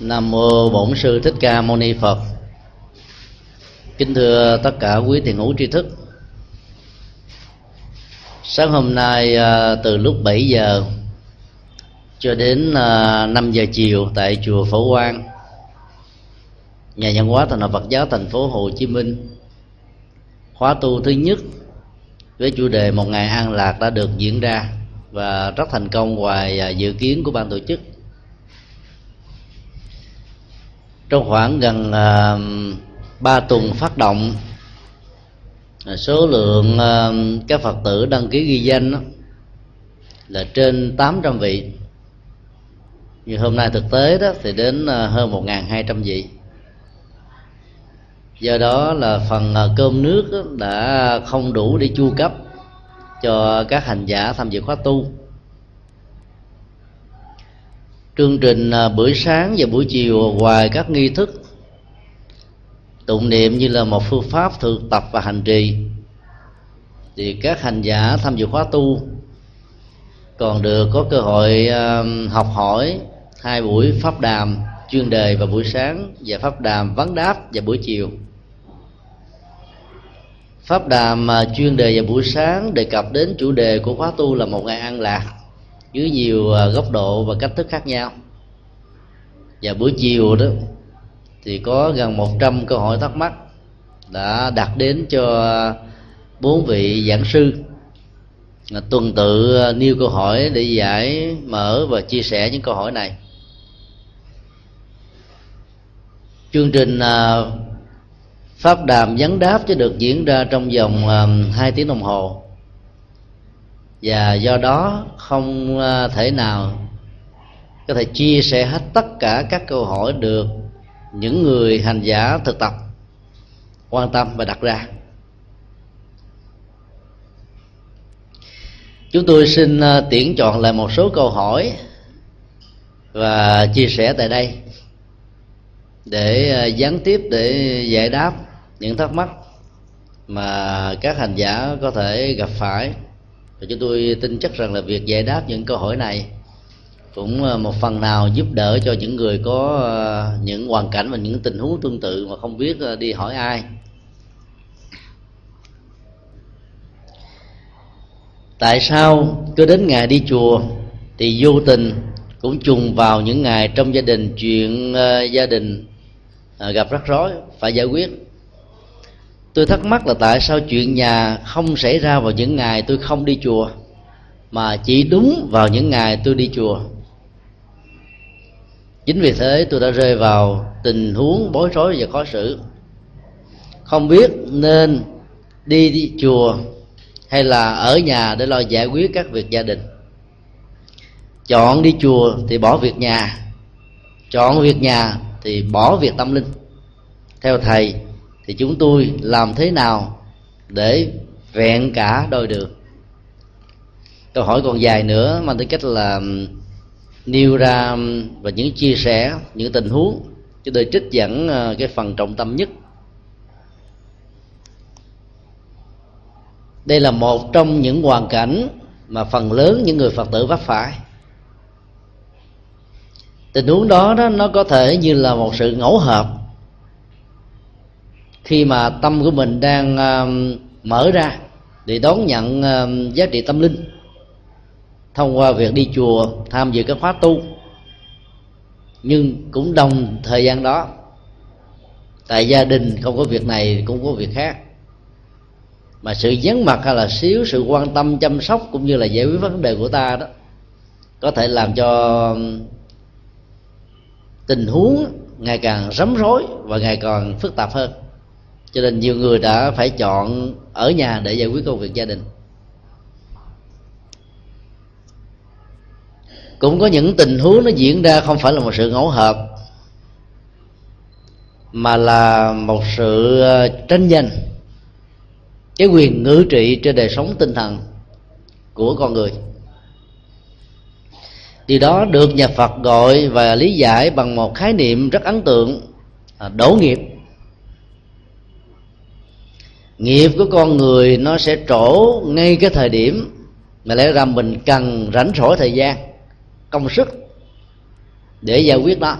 nam mô bổn sư thích ca mâu ni phật. Kính thưa tất cả quý thiền hữu tri thức. Sáng hôm nay à, từ lúc 7 giờ cho đến à, 5 giờ chiều tại chùa Phổ Quang, nhà văn hóa thành lập Phật giáo thành phố Hồ Chí Minh, khóa tu thứ nhất với chủ đề một ngày an lạc đã được diễn ra và rất thành công ngoài à, dự kiến của ban tổ chức. Trong khoảng gần à, ba tuần phát động à, số lượng à, các phật tử đăng ký ghi danh là trên 800 vị. Như hôm nay thực tế đó thì đến hơn 1.200 vị. Do đó là phần cơm nước đã không đủ để chu cấp cho các hành giả tham dự khóa tu chương trình à, buổi sáng và buổi chiều ngoài các nghi thức, tụng niệm như là một phương pháp thực tập và hành trì. Thì các hành giả tham dự khóa tu còn được có cơ hội à, học hỏi hai buổi pháp đàm chuyên đề vào buổi sáng và pháp đàm vấn đáp vào buổi chiều. Pháp đàm à, chuyên đề vào buổi sáng đề cập đến chủ đề của khóa tu là một ngày an lạc dưới nhiều à, góc độ và cách thức khác nhau. Và buổi chiều đó thì có gần 100 câu hỏi thắc mắc đã đặt đến cho bốn vị giảng sư. Tuần tự à, nêu câu hỏi để giải mở và chia sẻ những câu hỏi này. Chương trình à, pháp đàm vấn đáp sẽ được diễn ra trong vòng 2 tiếng đồng hồ và do đó không ờ, thể nào có thể chia sẻ hết tất cả các câu hỏi được những người hành giả thực tập quan tâm và đặt ra. Chúng tôi xin ờ, tuyển chọn lại một số câu hỏi và chia sẻ tại đây để ờ, gián tiếp để giải đáp những thắc mắc mà các hành giả có thể gặp phải và chúng tôi tin chắc rằng là việc giải đáp những câu hỏi này cũng ờ, một phần nào giúp đỡ cho những người có ờ, những hoàn cảnh và những tình huống tương tự mà không biết ờ, đi hỏi ai. Tại sao cứ đến ngày đi chùa thì vô tình cũng trùng vào những ngày trong gia đình chuyện gia đình gặp rắc rối? Phải giải quyết tôi thắc mắc là tại sao chuyện nhà không xảy ra vào những ngày tôi không đi chùa mà chỉ đúng vào những ngày tôi đi chùa? Chính vì thế tôi đã rơi vào tình huống bối rối và khó xử. Không biết nên đi, đi chùa hay là ở nhà để lo giải quyết các việc gia đình. Chọn đi chùa thì bỏ việc nhà chọn việc nhà thì bỏ việc tâm linh. Theo thầy thì chúng tôi làm thế nào để vẹn cả đôi được câu hỏi còn dài nữa mà tư cách là nêu ra và những chia sẻ những tình huống chúng tôi trích dẫn ờ, cái phần trọng tâm nhất. Đây là một trong những hoàn cảnh mà phần lớn những người phật tử vấp phải. Tình huống đó, đó nó có thể như là một sự ngẫu hợp khi mà tâm của mình đang ờ, mở ra để đón nhận ờ, giá trị tâm linh, thông qua việc đi chùa, tham dự các khóa tu, nhưng cũng đồng thời gian đó, tại gia đình không có việc này, cũng có việc khác. Mà sự vắng mặt hay là xíu sự quan tâm, chăm sóc cũng như là giải quyết vấn đề của ta đó, có thể làm cho tình huống ngày càng rắm rối và ngày càng phức tạp hơn cho nên nhiều người đã phải chọn ở nhà để giải quyết công việc gia đình. Cũng có những tình huống nó diễn ra không phải là một sự ngẫu hợp mà là một sự ờ, tranh giành cái quyền ngữ trị trên đời sống tinh thần của con người. Điều đó được nhà phật gọi và lý giải bằng một khái niệm rất ấn tượng đổ nghiệp nghiệp của con người nó sẽ trổ ngay cái thời điểm mà lẽ ra mình cần rảnh rỗi thời gian công sức để giải quyết nó.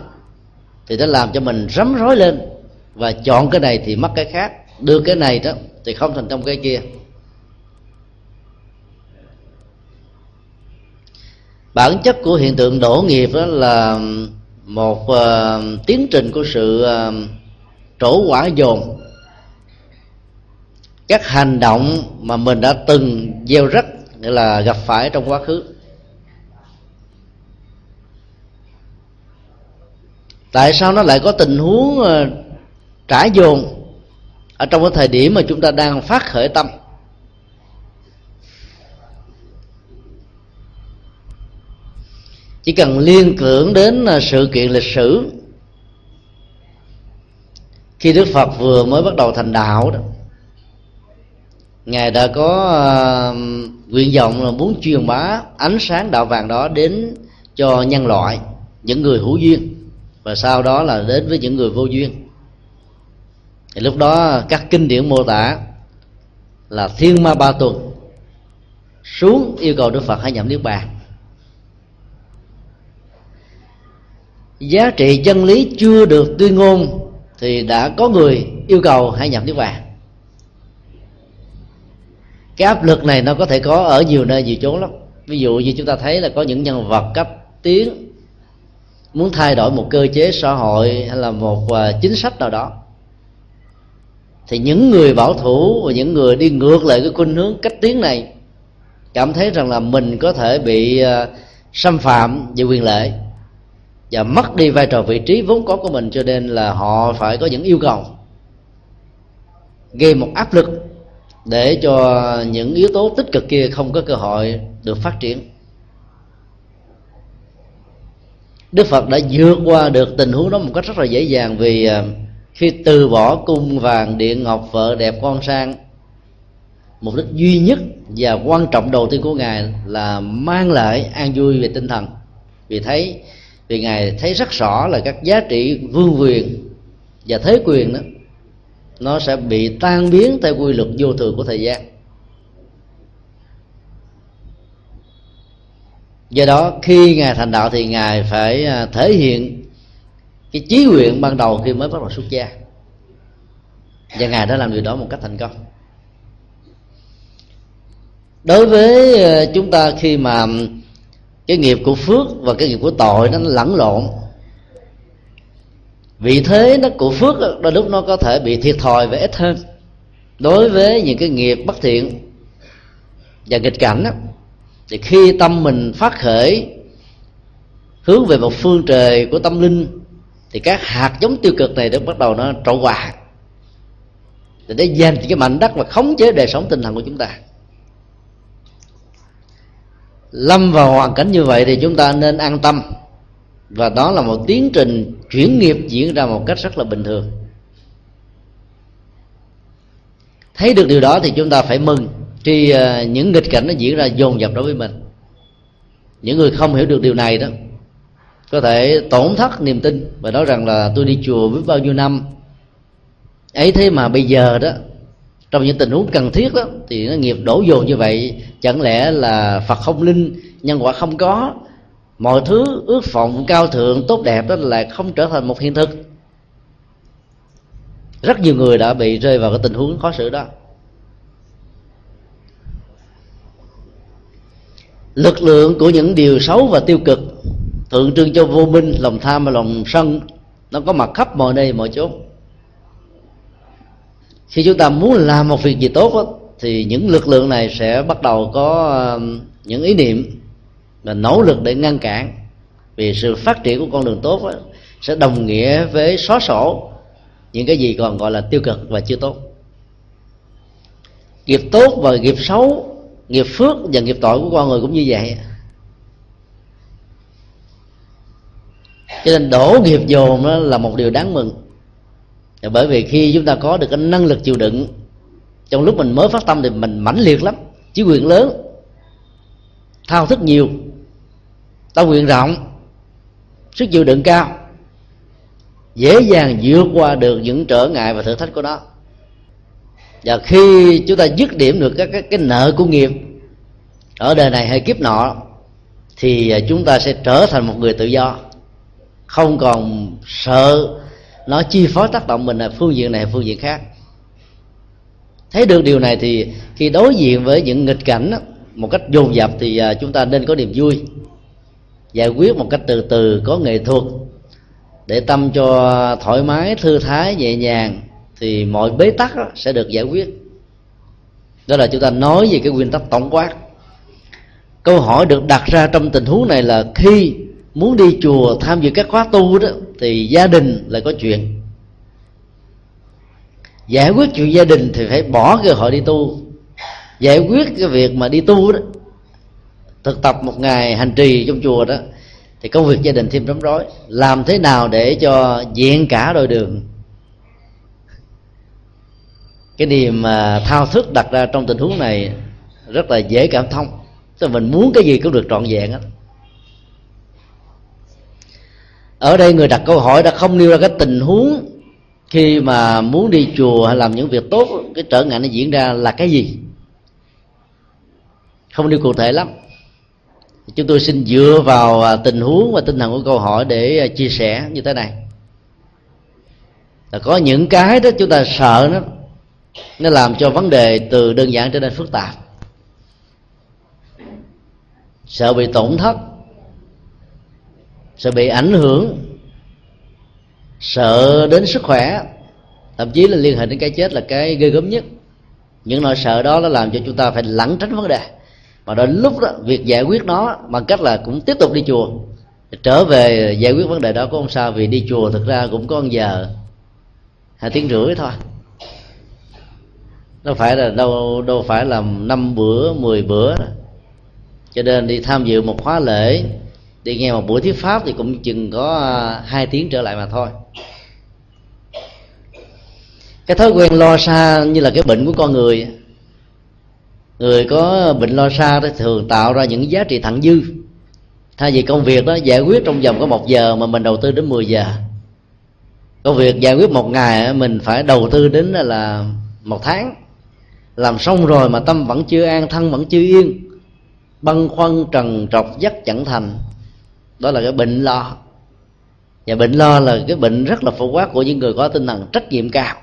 Thì nó làm cho mình rắm rối lên và chọn cái này thì mất cái khác. Đưa cái này đó thì không thành công cái kia. Bản chất của hiện tượng đổ nghiệp đó là một uh, tiến trình của sự uh, trổ quả dồn các hành động mà mình đã từng gieo rắc, nghĩa là gặp phải trong quá khứ. Tại sao nó lại có tình huống ờ, trả dồn ở trong cái thời điểm mà chúng ta đang phát khởi tâm? Chỉ cần liên tưởng đến ờ, sự kiện lịch sử khi đức phật vừa mới bắt đầu thành đạo đó ngài đã có uh, nguyện vọng là muốn truyền bá ánh sáng đạo vàng đó đến cho nhân loại những người hữu duyên và sau đó là đến với những người vô duyên. Thì lúc đó các kinh điển mô tả là thiên ma ba tuần xuống yêu cầu đức phật hãy nhậm niết bàn. Giá trị chân lý chưa được tuyên ngôn thì đã có người yêu cầu hãy nhập niết bàn cái áp lực này nó có thể có ở nhiều nơi, nhiều chỗ lắm. Ví dụ như chúng ta thấy là có những nhân vật cấp tiến muốn thay đổi một cơ chế xã hội hay là một à, chính sách nào đó. Thì những người bảo thủ và những người đi ngược lại cái khuynh hướng cách tiến này cảm thấy rằng là mình có thể bị à, xâm phạm về quyền lợi và mất đi vai trò vị trí vốn có của mình, cho nên là họ phải có những yêu cầu, gây một áp lực để cho những yếu tố tích cực kia không có cơ hội được phát triển. Đức phật đã vượt qua được tình huống đó một cách rất là dễ dàng vì à, khi từ bỏ cung vàng điện ngọc, vợ đẹp, con sang, mục đích duy nhất và quan trọng đầu tiên của ngài là mang lại an vui về tinh thần. Vì thấy, vì ngài thấy rất rõ là các giá trị vương quyền và thế quyền đó nó sẽ bị tan biến theo quy luật vô thường của thời gian. Do đó, khi ngài thành đạo thì ngài phải à, thể hiện cái chí nguyện ban đầu khi mới bắt đầu xuất gia. Và ngài đã làm điều đó một cách thành công. Đối với à, chúng ta khi mà cái nghiệp của phước và cái nghiệp của tội nó lẫn lộn vị thế nó của phước đôi lúc nó có thể bị thiệt thòi và ít hơn. Đối với những cái nghiệp bất thiện và nghịch cảnh đó, thì khi tâm mình phát khởi hướng về một phương trời của tâm linh thì các hạt giống tiêu cực này đã bắt đầu nó trổ quả để để dành cái mảnh đất và khống chế đời sống tinh thần của chúng ta. Lâm vào hoàn cảnh như vậy thì chúng ta nên an tâm và đó là một tiến trình chuyển nghiệp diễn ra một cách rất là bình thường. Thấy được điều đó thì chúng ta phải mừng, khi ờ, những nghịch cảnh nó diễn ra dồn dập đối với mình. Những người không hiểu được điều này đó, có thể tổn thất niềm tin và nói rằng là tôi đi chùa với bao nhiêu năm, ấy thế mà bây giờ đó, trong những tình huống cần thiết đó, thì nó nghiệp đổ dồn như vậy, chẳng lẽ là phật không linh, nhân quả không có mọi thứ ước vọng cao thượng tốt đẹp đó là không trở thành một hiện thực. Rất nhiều người đã bị rơi vào cái tình huống khó xử đó. Lực lượng của những điều xấu và tiêu cực tượng trưng cho vô minh lòng tham và lòng sân nó có mặt khắp mọi nơi mọi chỗ khi chúng ta muốn làm một việc gì tốt đó, thì những lực lượng này sẽ bắt đầu có ờ, những ý niệm là nỗ lực để ngăn cản. Vì sự phát triển của con đường tốt đó, sẽ đồng nghĩa với xóa sổ những cái gì còn gọi là tiêu cực và chưa tốt. Nghiệp tốt và nghiệp xấu nghiệp phước và nghiệp tội của con người cũng như vậy. Cho nên đổ nghiệp dồn là một điều đáng mừng. Bởi vì khi chúng ta có được cái năng lực chịu đựng trong lúc mình mới phát tâm thì mình mãnh liệt lắm. Chí quyền lớn thao thức nhiều tâm nguyện rộng sức chịu đựng cao dễ dàng vượt qua được những trở ngại và thử thách của nó. Và khi chúng ta dứt điểm được các cái, cái nợ của nghiệp ở đời này hay kiếp nọ thì à, chúng ta sẽ trở thành một người tự do. Không còn sợ nó chi phối tác động mình là phương diện này phương diện khác. Thấy được điều này thì khi đối diện với những nghịch cảnh một cách dồn dập thì à, chúng ta nên có niềm vui. Giải quyết một cách từ từ, có nghệ thuật, để tâm cho thoải mái, thư thái, nhẹ nhàng thì mọi bế tắc sẽ được giải quyết. Đó là chúng ta nói về cái nguyên tắc tổng quát. Câu hỏi được đặt ra trong tình huống này là khi muốn đi chùa tham dự các khóa tu đó, thì gia đình lại có chuyện. Giải quyết chuyện gia đình thì phải bỏ cơ hội đi tu giải quyết cái việc mà đi tu đó, thực tập một ngày hành trì trong chùa đó, thì công việc gia đình thêm rắm rối. Làm thế nào để cho diện cả đôi đường? Cái niềm mà thao thức đặt ra trong tình huống này rất là dễ cảm thông. Tức mình muốn cái gì cũng được trọn vẹn á ở đây người đặt câu hỏi đã không nêu ra cái tình huống khi mà muốn đi chùa hay làm những việc tốt, cái trở ngại nó diễn ra là cái gì? Không nêu cụ thể lắm. Chúng tôi xin dựa vào à, tình huống và tinh thần của câu hỏi để à, chia sẻ như thế này. Là có những cái đó chúng ta sợ nó nó làm cho vấn đề từ đơn giản trở nên phức tạp. Sợ bị tổn thất, sợ bị ảnh hưởng, sợ đến sức khỏe, thậm chí là liên hệ đến cái chết là cái ghê gớm nhất. Những nỗi sợ đó nó làm cho chúng ta phải lẩn tránh vấn đề mà đến lúc đó, việc giải quyết nó, bằng cách là cũng tiếp tục đi chùa. Trở về giải quyết vấn đề đó cũng không sao, vì đi chùa thực ra cũng có một giờ, hai tiếng rưỡi thôi. Đâu phải là đâu đâu phải là năm bữa, mười bữa cho nên đi tham dự một khóa lễ, đi nghe một buổi thuyết pháp thì cũng chừng có à, hai tiếng trở lại mà thôi. Cái thói quen lo xa như là cái bệnh của con người người có bệnh lo xa đó thường tạo ra những giá trị thặng dư. Thay vì công việc đó, giải quyết trong vòng có một giờ mà mình đầu tư đến 10 giờ. Công việc giải quyết một ngày mình phải đầu tư đến là một tháng. Làm xong rồi mà tâm vẫn chưa an, thân vẫn chưa yên. Băn khoăn trần trọc dắt chẳng thành. Đó là cái bệnh lo. Và bệnh lo là cái bệnh rất là phổ quát của những người có tinh thần trách nhiệm cao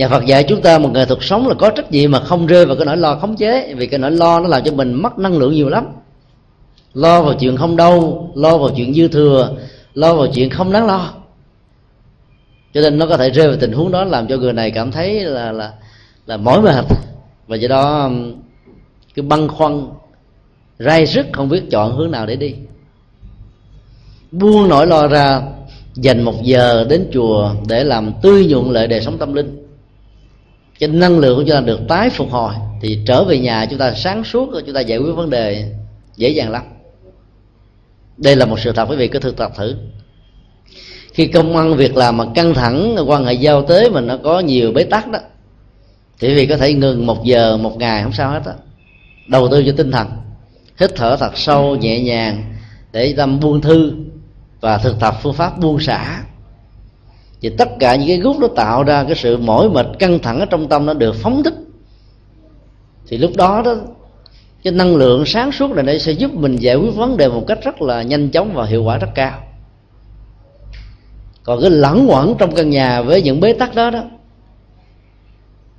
nhà Phật dạy chúng ta một nghệ thuật sống là có trách nhiệm mà không rơi vào cái nỗi lo khống chế, vì cái nỗi lo nó làm cho mình mất năng lượng nhiều lắm. Lo vào chuyện không đâu, lo vào chuyện dư thừa, lo vào chuyện không đáng lo. Cho nên nó có thể rơi vào tình huống đó làm cho người này cảm thấy là là là mỏi mệt. Và do đó um, cái băn khoăn rai rứt không biết chọn hướng nào để đi. Buông nỗi lo ra, dành một giờ đến chùa để làm tươi nhuận lợi đời sống tâm linh cái năng lượng của chúng ta được tái phục hồi, thì trở về nhà chúng ta sáng suốt, chúng ta giải quyết vấn đề dễ dàng lắm. Đây là một sự thật quý vị, cứ thực tập thử. Khi công ăn việc làm mà căng thẳng quan hệ giao tế mà nó có nhiều bế tắc đó, thì quý vị có thể ngừng một giờ, một ngày, không sao hết á. Đầu tư cho tinh thần, hít thở thật sâu, nhẹ nhàng, để tâm buông thư và thực tập phương pháp buông xả thì tất cả những cái gút nó tạo ra cái sự mỏi mệt căng thẳng ở trong tâm nó được phóng thích. Thì lúc đó đó, cái năng lượng sáng suốt này sẽ giúp mình giải quyết vấn đề một cách rất là nhanh chóng và hiệu quả rất cao. Còn cái lẳng quẩn trong căn nhà với những bế tắc đó đó,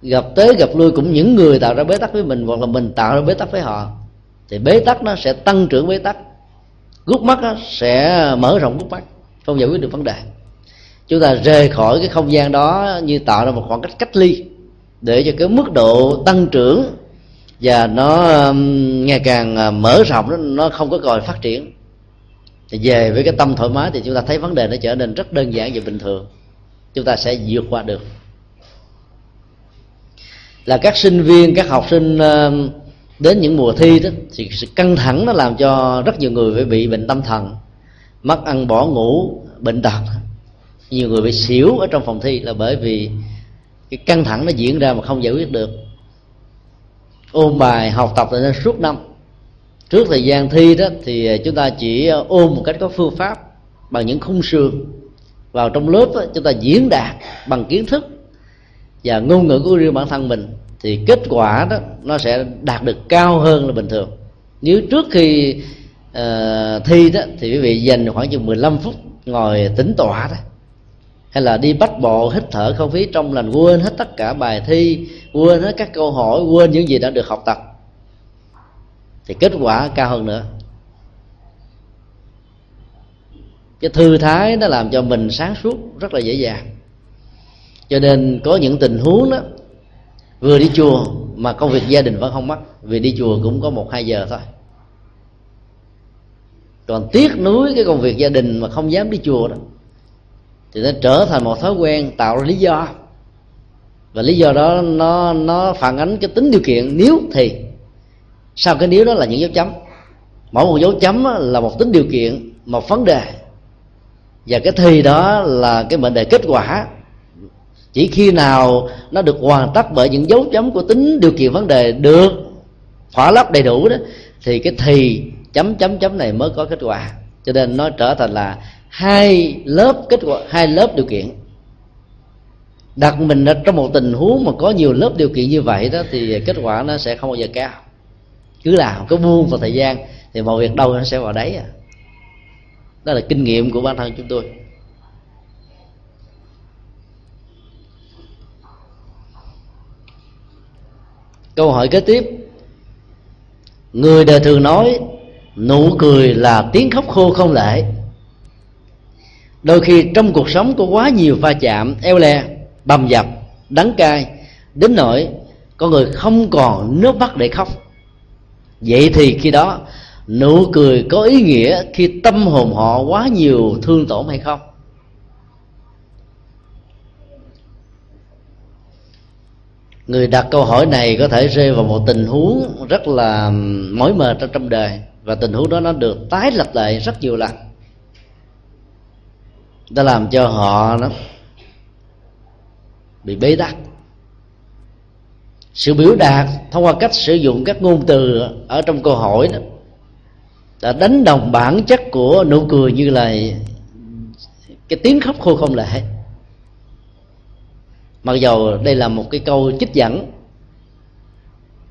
gặp tới gặp lui cũng những người tạo ra bế tắc với mình hoặc là mình tạo ra bế tắc với họ, thì bế tắc nó sẽ tăng trưởng bế tắc. Gút mắt nó sẽ mở rộng gút mắt, không giải quyết được vấn đề chúng ta rời khỏi cái không gian đó như tạo ra một khoảng cách cách ly để cho cái mức độ tăng trưởng và nó um, ngày càng à, mở rộng nó, không có còn phát triển. Thì về với cái tâm thoải mái thì chúng ta thấy vấn đề nó trở nên rất đơn giản và bình thường. Chúng ta sẽ vượt qua được. Là các sinh viên các học sinh um, đến những mùa thi đó thì sự căng thẳng nó làm cho rất nhiều người phải bị bệnh tâm thần mất ăn bỏ ngủ bệnh tật nhiều người bị xỉu ở trong phòng thi là bởi vì cái căng thẳng nó diễn ra mà không giải quyết được. Ôn bài học tập nên suốt năm. Trước thời gian thi đó thì chúng ta chỉ ôn một cách có phương pháp bằng những khung sườn. Vào trong lớp đó, chúng ta diễn đạt bằng kiến thức và ngôn ngữ của riêng bản thân mình thì kết quả đó nó sẽ đạt được cao hơn là bình thường. Nếu trước khi uh, thi đó thì quý vị dành khoảng chừng 15 phút ngồi tĩnh tọa đó hay là đi bắt bộ hít thở không khí trong lành, quên hết tất cả bài thi, quên hết các câu hỏi, quên những gì đã được học tập. Thì kết quả cao hơn nữa. Cái thư thái nó làm cho mình sáng suốt, rất là dễ dàng. Cho nên có những tình huống đó, vừa đi chùa mà công việc gia đình vẫn không mắc, vì đi chùa cũng có một, hai giờ thôi. Còn tiếc nuối cái công việc gia đình mà không dám đi chùa đó thì nó trở thành một thói quen tạo ra lý do. Và lý do đó nó nó phản ánh cái tính điều kiện. Nếu thì, sau cái nếu đó là những dấu chấm. Mỗi một dấu chấm là một tính điều kiện, một vấn đề. Và cái thì đó là cái mệnh đề kết quả. Chỉ khi nào nó được hoàn tất bởi những dấu chấm của tính điều kiện vấn đề được thỏa lấp đầy đủ đó, thì cái thì chấm chấm chấm này mới có kết quả. Cho nên nó trở thành là hai lớp, kết quả hai lớp điều kiện. Đặt mình ở trong một tình huống mà có nhiều lớp điều kiện như vậy đó, thì kết quả nó sẽ không bao giờ cao. Cứ làm có buông vào thời gian, thì mọi việc đâu nó sẽ vào đấy à. Đó là kinh nghiệm của bản thân chúng tôi. Câu hỏi kế tiếp. Người đời thường nói, nụ cười là tiếng khóc khô không lệ đôi khi trong cuộc sống có quá nhiều va chạm, eo le, bầm dập, đắng cay, đến nỗi con người không còn nước mắt để khóc. Vậy thì khi đó, nụ cười có ý nghĩa khi tâm hồn họ quá nhiều thương tổn hay không? Người đặt câu hỏi này có thể rơi vào một tình huống rất là mỏi mệt trong trong đời, và tình huống đó nó được tái lập lại rất nhiều lần đã làm cho họ nó bị bế tắc. Sự biểu đạt thông qua cách sử dụng các ngôn từ ở trong câu hỏi đó đã đánh đồng bản chất của nụ cười như là cái tiếng khóc khô không lệ. Mặc dầu đây là một cái câu trích dẫn,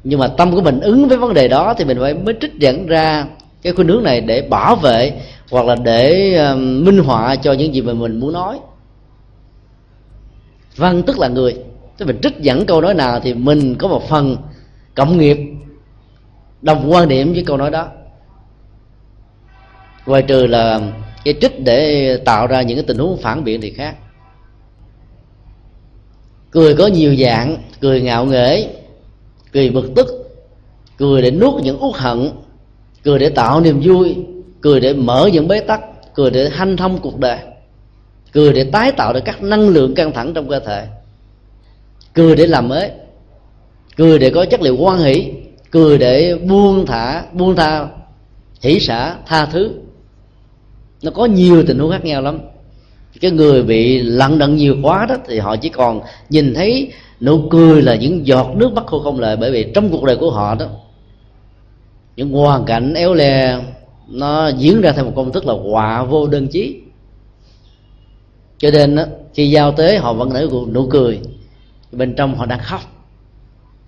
nhưng mà tâm của mình ứng với vấn đề đó thì mình phải mới trích dẫn ra cái khuynh hướng này để bảo vệ hoặc là để minh họa cho những gì mà mình muốn nói. Văn tức là người. Tức mình trích dẫn câu nói nào thì mình có một phần cộng nghiệp, đồng quan điểm với câu nói đó. Ngoài trừ là cái trích để tạo ra những cái tình huống phản biện thì khác. Cười có nhiều dạng, cười ngạo nghễ, cười bực tức, cười để nuốt những uất hận, cười để tạo niềm vui cười để mở những bế tắc, cười để hanh thông cuộc đời, cười để tái tạo được các năng lượng căng thẳng trong cơ thể, cười để làm mới cười để có chất liệu quan hỷ, cười để buông thả, buông tha, hỷ xả, tha thứ. Nó có nhiều tình huống khác nhau lắm. Cái người bị lận đận nhiều quá đó thì họ chỉ còn nhìn thấy nụ cười là những giọt nước mắt khô không lời bởi vì trong cuộc đời của họ đó, những hoàn cảnh éo le nó diễn ra theo một công thức là họa vô đơn chí. Cho nên đó, khi giao tế họ vẫn nở nụ cười. Bên trong họ đang khóc.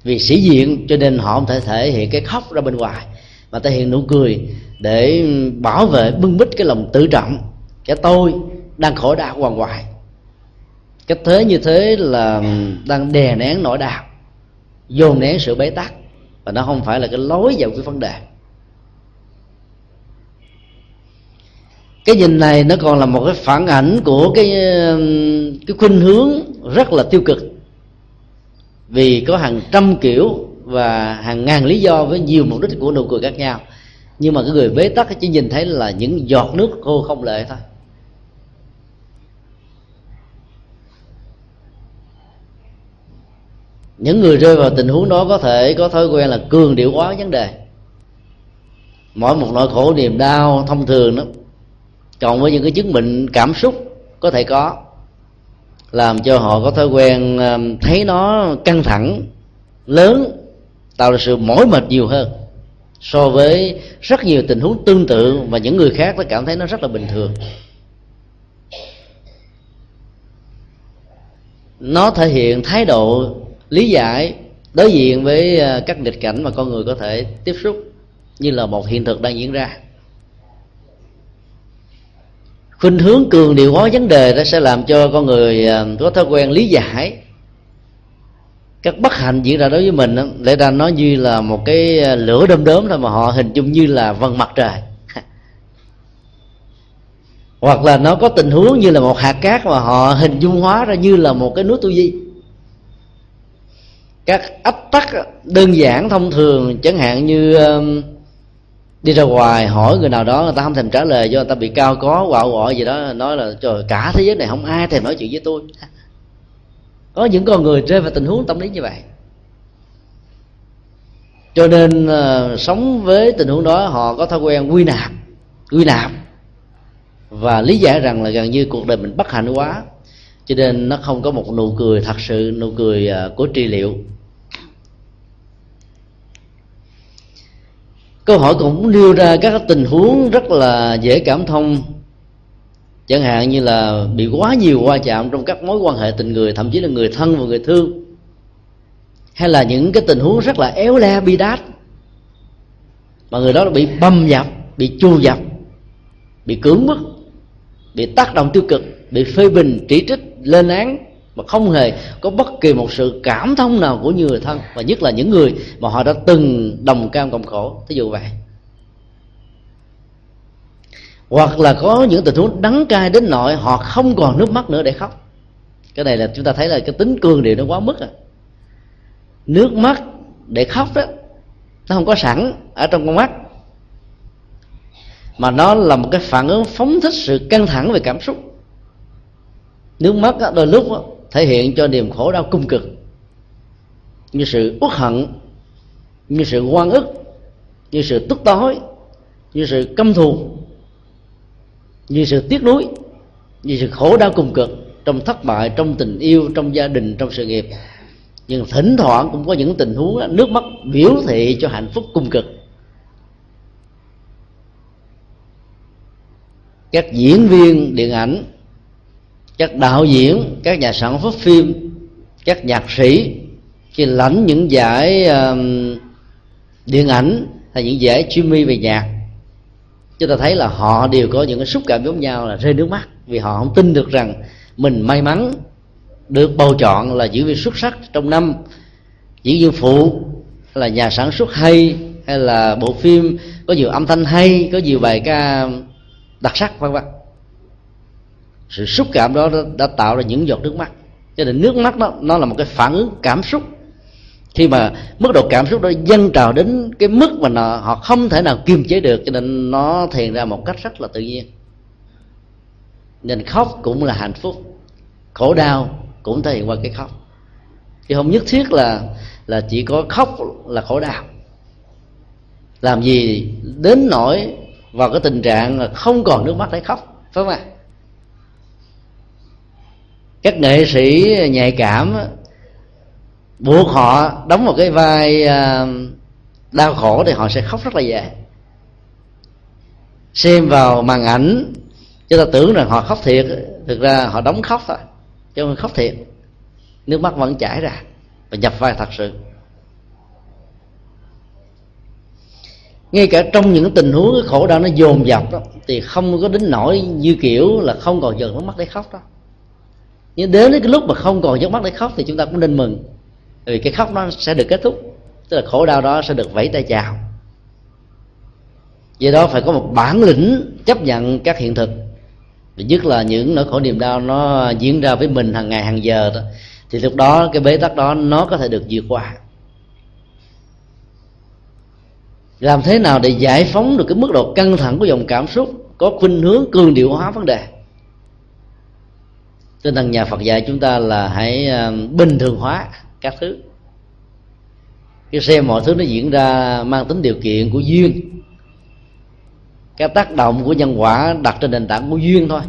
Vì sĩ diện cho nên họ không thể thể hiện cái khóc ra bên ngoài mà thể hiện nụ cười để bảo vệ bưng bít cái lòng tự trọng. Cái tôi đang khổ đau hoàng hoài. Cái thế như thế là đang đè nén nỗi đau dồn nén sự bế tắc. Và nó không phải là cái lối giải quyết vấn đề. Cái nhìn này nó còn là một cái phản ảnh của cái cái khuynh hướng rất là tiêu cực. Vì có hàng trăm kiểu và hàng ngàn lý do với nhiều mục đích của nụ cười khác nhau. Nhưng mà cái người bế tắc chỉ nhìn thấy là những giọt nước khô không lệ thôi. Những người rơi vào tình huống đó có thể có thói quen là cường điệu quá vấn đề. Mỗi một nỗi khổ, niềm đau thông thường đó cộng với những cái chứng bệnh cảm xúc có thể có, làm cho họ có thói quen um, thấy nó căng thẳng, lớn, tạo ra sự mỏi mệt nhiều hơn so với rất nhiều tình huống tương tự và những người khác đã cảm thấy nó rất là bình thường. Nó thể hiện thái độ lý giải, đối diện với uh, các nghịch cảnh mà con người có thể tiếp xúc như là một hiện thực đang diễn ra khuynh hướng cường điệu hóa vấn đề đó sẽ làm cho con người à, có thói quen lý giải. Các bất hạnh diễn ra đối với mình đó, lẽ ra nó như là một cái à, lửa đom đóm thôi mà họ hình dung như là vần mặt trời. Hoặc là nó có tình huống như là một hạt cát mà họ hình dung hóa ra như là một cái núi tu di. Các ách tắc đơn giản thông thường chẳng hạn như đi ra ngoài hỏi người nào đó người ta không thèm trả lời do người ta bị cao có quạo gọi gì đó nói là trời cả thế giới này không ai thèm nói chuyện với tôi. Có những con người rơi vào tình huống tâm lý như vậy. Cho nên uh, sống với tình huống đó họ có thói quen quy nạp quy nạp. Và lý giải rằng là gần như cuộc đời mình bất hạnh quá. Cho nên nó không có một nụ cười thật sự nụ cười uh, của trị liệu. Câu hỏi cũng nêu ra các tình huống rất là dễ cảm thông. Chẳng hạn như là bị quá nhiều qua chạm trong các mối quan hệ tình người, thậm chí là người thân và người thương. Hay là những cái tình huống rất là éo le, bi đát. Mà người đó bị bầm dập, bị chu dập, bị cưỡng bức, bị tác động tiêu cực, bị phê bình, chỉ trích, lên án mà không hề có bất kỳ một sự cảm thông nào của người thân và nhất là những người mà họ đã từng đồng cam cộng khổ. Thí dụ vậy. Hoặc là có những tình huống đắng cay đến nỗi họ không còn nước mắt nữa để khóc. Cái này là chúng ta thấy là cái tính cương điều nó quá mức à. Nước mắt để khóc đó nó không có sẵn ở trong con mắt. Mà nó là một cái phản ứng phóng thích sự căng thẳng về cảm xúc. Nước mắt đó, đôi lúc đó, thể hiện cho niềm khổ đau cung cực. Như sự uất hận, như sự oan ức, như sự tức tối, như sự căm thù, như sự tiếc nuối, như sự khổ đau cùng cực trong thất bại, trong tình yêu, trong gia đình, trong sự nghiệp. Nhưng thỉnh thoảng cũng có những tình huống nước mắt biểu thị cho hạnh phúc cung cực. Các diễn viên điện ảnh các đạo diễn các nhà sản xuất phim các nhạc sĩ khi lãnh những giải uh, điện ảnh hay những giải Jimmy về nhạc chúng ta thấy là họ đều có những cái xúc cảm giống nhau là rơi nước mắt vì họ không tin được rằng mình may mắn được bầu chọn là diễn viên xuất sắc trong năm diễn viên phụ hay là nhà sản xuất hay hay là bộ phim có nhiều âm thanh hay có nhiều bài ca đặc sắc vân vân sự xúc cảm đó đã tạo ra những giọt nước mắt. Cho nên nước mắt đó nó là một cái phản ứng cảm xúc. Khi mà mức độ cảm xúc đó dâng trào đến cái mức mà nó, họ không thể nào kiềm chế được cho nên nó thiền ra một cách rất là tự nhiên. Nên khóc cũng là hạnh phúc khổ đau cũng thể hiện qua cái khóc. Chứ không nhất thiết là là chỉ có khóc là khổ đau. Làm gì đến nỗi vào cái tình trạng là không còn nước mắt để khóc phải không ạ? Các nghệ sĩ nhạy cảm buộc họ đóng một cái vai à, đau khổ thì họ sẽ khóc rất là dễ xem vào màn ảnh chúng ta tưởng rằng họ khóc thiệt thực ra họ đóng khóc thôi chứ không khóc thiệt. Nước mắt vẫn chảy ra và nhập vai thật sự. Ngay cả trong những tình huống cái khổ đau nó dồn dập đó, thì không có đến nỗi như kiểu là không còn dần nước mắt để khóc đó nhưng đến cái lúc mà không còn nước mắt để khóc thì chúng ta cũng nên mừng. Vì cái khóc nó sẽ được kết thúc, tức là khổ đau đó sẽ được vẫy tay chào. Do đó phải có một bản lĩnh chấp nhận các hiện thực. Nhất là những nỗi khổ niềm đau nó diễn ra với mình hàng ngày, hàng giờ đó, thì lúc đó cái bế tắc đó nó có thể được vượt qua. Làm thế nào để giải phóng được cái mức độ căng thẳng của dòng cảm xúc, có khuynh hướng cường điệu hóa vấn đề? Tinh thần nhà Phật dạy chúng ta là hãy ờ, bình thường hóa các thứ. Cái xem mọi thứ nó diễn ra mang tính điều kiện của duyên. Cái tác động của nhân quả đặt trên nền tảng của duyên thôi.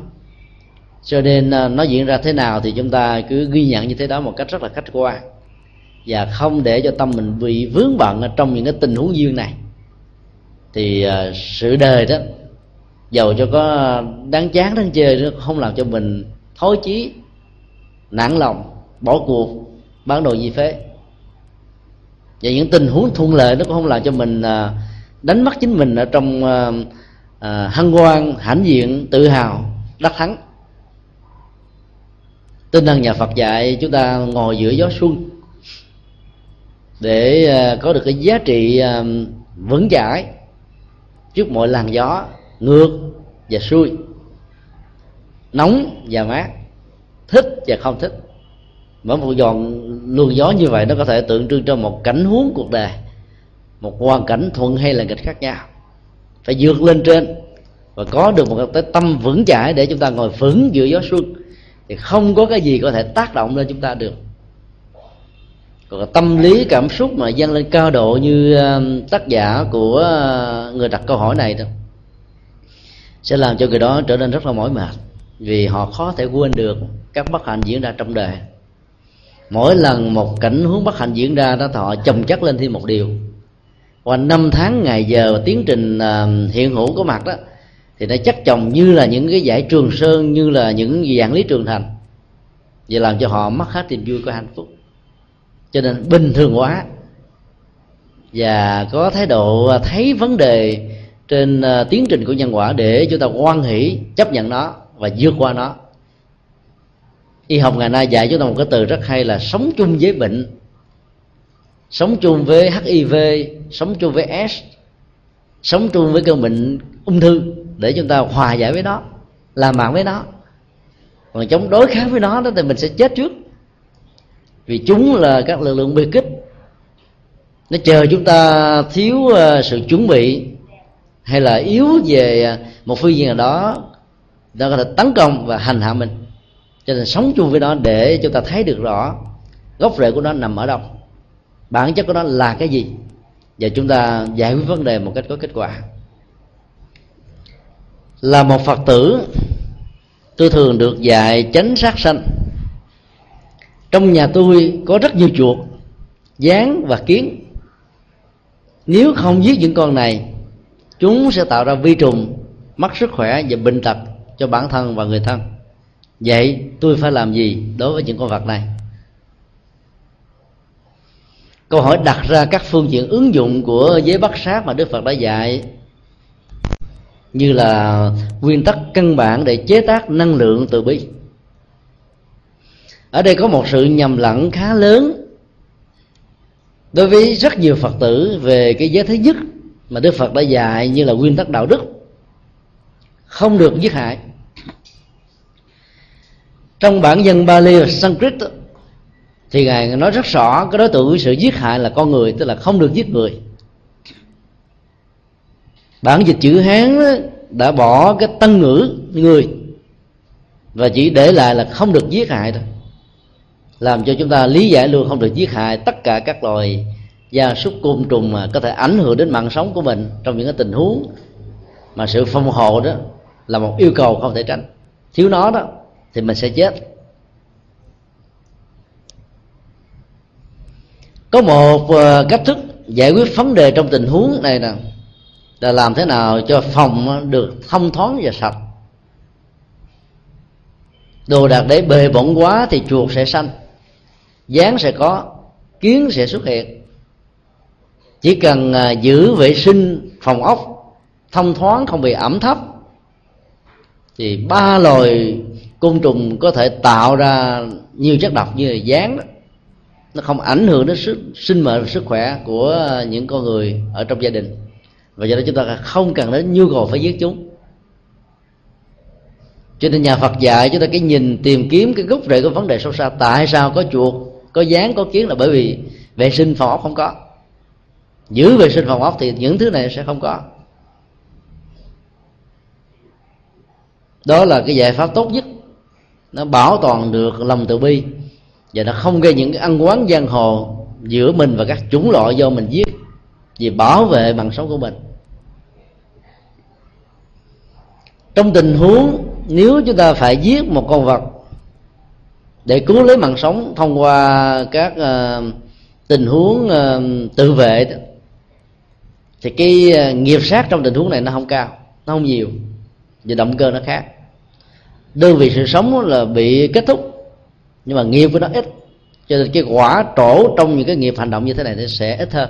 Cho nên ờ, nó diễn ra thế nào thì chúng ta cứ ghi nhận như thế đó một cách rất là khách quan. Và không để cho tâm mình bị vướng bận ở trong những cái tình huống duyên này. Thì ờ, sự đời đó giàu cho có đáng chán, đáng chơi nó không làm cho mình hối chí, nản lòng, bỏ cuộc, bán đồ di phế. Và những tình huống thuận lợi nó cũng không làm cho mình à, đánh mất chính mình ở trong à, à, hân hoan, hãnh diện, tự hào, đắc thắng. Tinh thần nhà Phật dạy chúng ta ngồi giữa gió xuân để có được cái giá trị vững chãi trước mọi làn gió, ngược và xuôi nóng và mát. Thích và không thích. Mỗi một giòn luồng gió như vậy nó có thể tượng trưng cho một cảnh huống cuộc đời, một hoàn cảnh thuận hay là nghịch khác nhau. Phải vượt lên trên và có được một cái tâm vững chãi để chúng ta ngồi vững giữa gió xuân. Thì không có cái gì có thể tác động lên chúng ta được. Còn tâm lý, cảm xúc mà dâng lên cao độ như um, tác giả của uh, người đặt câu hỏi này thôi sẽ làm cho người đó trở nên rất là mỏi mệt vì họ khó thể quên được các bất hạnh diễn ra trong đời. Mỗi lần một cảnh huống bất hạnh diễn ra đó họ chồng chất lên thêm một điều. Qua năm tháng, ngày giờ tiến trình à, hiện hữu có mặt đó, thì nó chắc chồng như là những cái giải trường sơn, như là những dạng lý trường thành. Vậy làm cho họ mất hết niềm vui của hạnh phúc. Cho nên bình thường quá và có thái độ thấy vấn đề trên à, tiến trình của nhân quả để chúng ta quan hỷ chấp nhận nó và vượt qua nó. Y học ngày nay dạy chúng ta một cái từ rất hay là sống chung với bệnh, sống chung với hiv sống chung với s, sống chung với căn bệnh ung thư để chúng ta hòa giải với nó, làm bạn với nó. Còn chống đối kháng với nó đó thì mình sẽ chết trước. Vì chúng là các lực lượng biệt kích. Nó chờ chúng ta thiếu ờ, sự chuẩn bị hay là yếu về ờ, một phương diện nào đó nó có thể tấn công và hành hạ mình. Cho nên sống chung với nó để chúng ta thấy được rõ gốc rễ của nó nằm ở đâu. Bản chất của nó là cái gì? Và chúng ta giải quyết vấn đề một cách có kết quả. Là một phật tử, tôi thường được dạy tránh sát sanh. Trong nhà tôi có rất nhiều chuột gián và kiến. Nếu không giết những con này, chúng sẽ tạo ra vi trùng, mất sức khỏe và bệnh tật cho bản thân và người thân. Vậy tôi phải làm gì đối với những con vật này? Câu hỏi đặt ra các phương diện ứng dụng của giới bắt sát mà đức phật đã dạy, như là nguyên tắc căn bản để chế tác năng lượng từ bi. Ở đây có một sự nhầm lẫn khá lớn đối với rất nhiều phật tử về cái giới thứ nhất mà đức phật đã dạy, như là nguyên tắc đạo đức không được giết hại. Trong bản dân Bali và Sanskrit thì ngài nói rất rõ cái đối tượng của sự giết hại là con người, tức là không được giết người. Bản dịch chữ hán đã bỏ cái tân ngữ, người, và chỉ để lại là không được giết hại thôi. Làm cho chúng ta lý giải luôn không được giết hại tất cả các loài gia súc côn trùng mà có thể ảnh hưởng đến mạng sống của mình trong những cái tình huống mà sự phong hộ đó là một yêu cầu không thể tránh. Thiếu nó đó, thì mình sẽ chết. Có một ờ, cách thức giải quyết vấn đề trong tình huống này nè, là làm thế nào cho phòng được thông thoáng và sạch. Đồ đạc để bề bộn quá thì chuột sẽ xanh dán sẽ có, kiến sẽ xuất hiện. Chỉ cần ờ, giữ vệ sinh phòng ốc, thông thoáng không bị ẩm thấp thì ba loài côn trùng có thể tạo ra nhiều chất độc như là dán đó. Nó không ảnh hưởng đến sức, sinh mệnh sức khỏe của những con người ở trong gia đình. Và do đó chúng ta không cần đến nhu cầu phải giết chúng. Cho nên nhà Phật dạy chúng ta cái nhìn tìm kiếm cái gốc rễ của vấn đề sâu xa. Tại sao có chuột, có dán có kiến là bởi vì vệ sinh phòng ốc không có. Giữ vệ sinh phòng ốc thì những thứ này sẽ không có. Đó là cái giải pháp tốt nhất. Nó bảo toàn được lòng từ bi. Và nó không gây những cái ăn quán giang hồ giữa mình và các chủng loại do mình giết. Vì bảo vệ bằng sống của mình. Trong tình huống nếu chúng ta phải giết một con vật để cứu lấy mạng sống thông qua các uh, tình huống uh, tự vệ thì cái uh, nghiệp sát trong tình huống này nó không cao nó không nhiều và động cơ nó khác. Đơn vị sự sống là bị kết thúc nhưng mà nghiệp của nó ít. Cho nên cái quả trổ trong những cái nghiệp hành động như thế này thì sẽ ít hơn.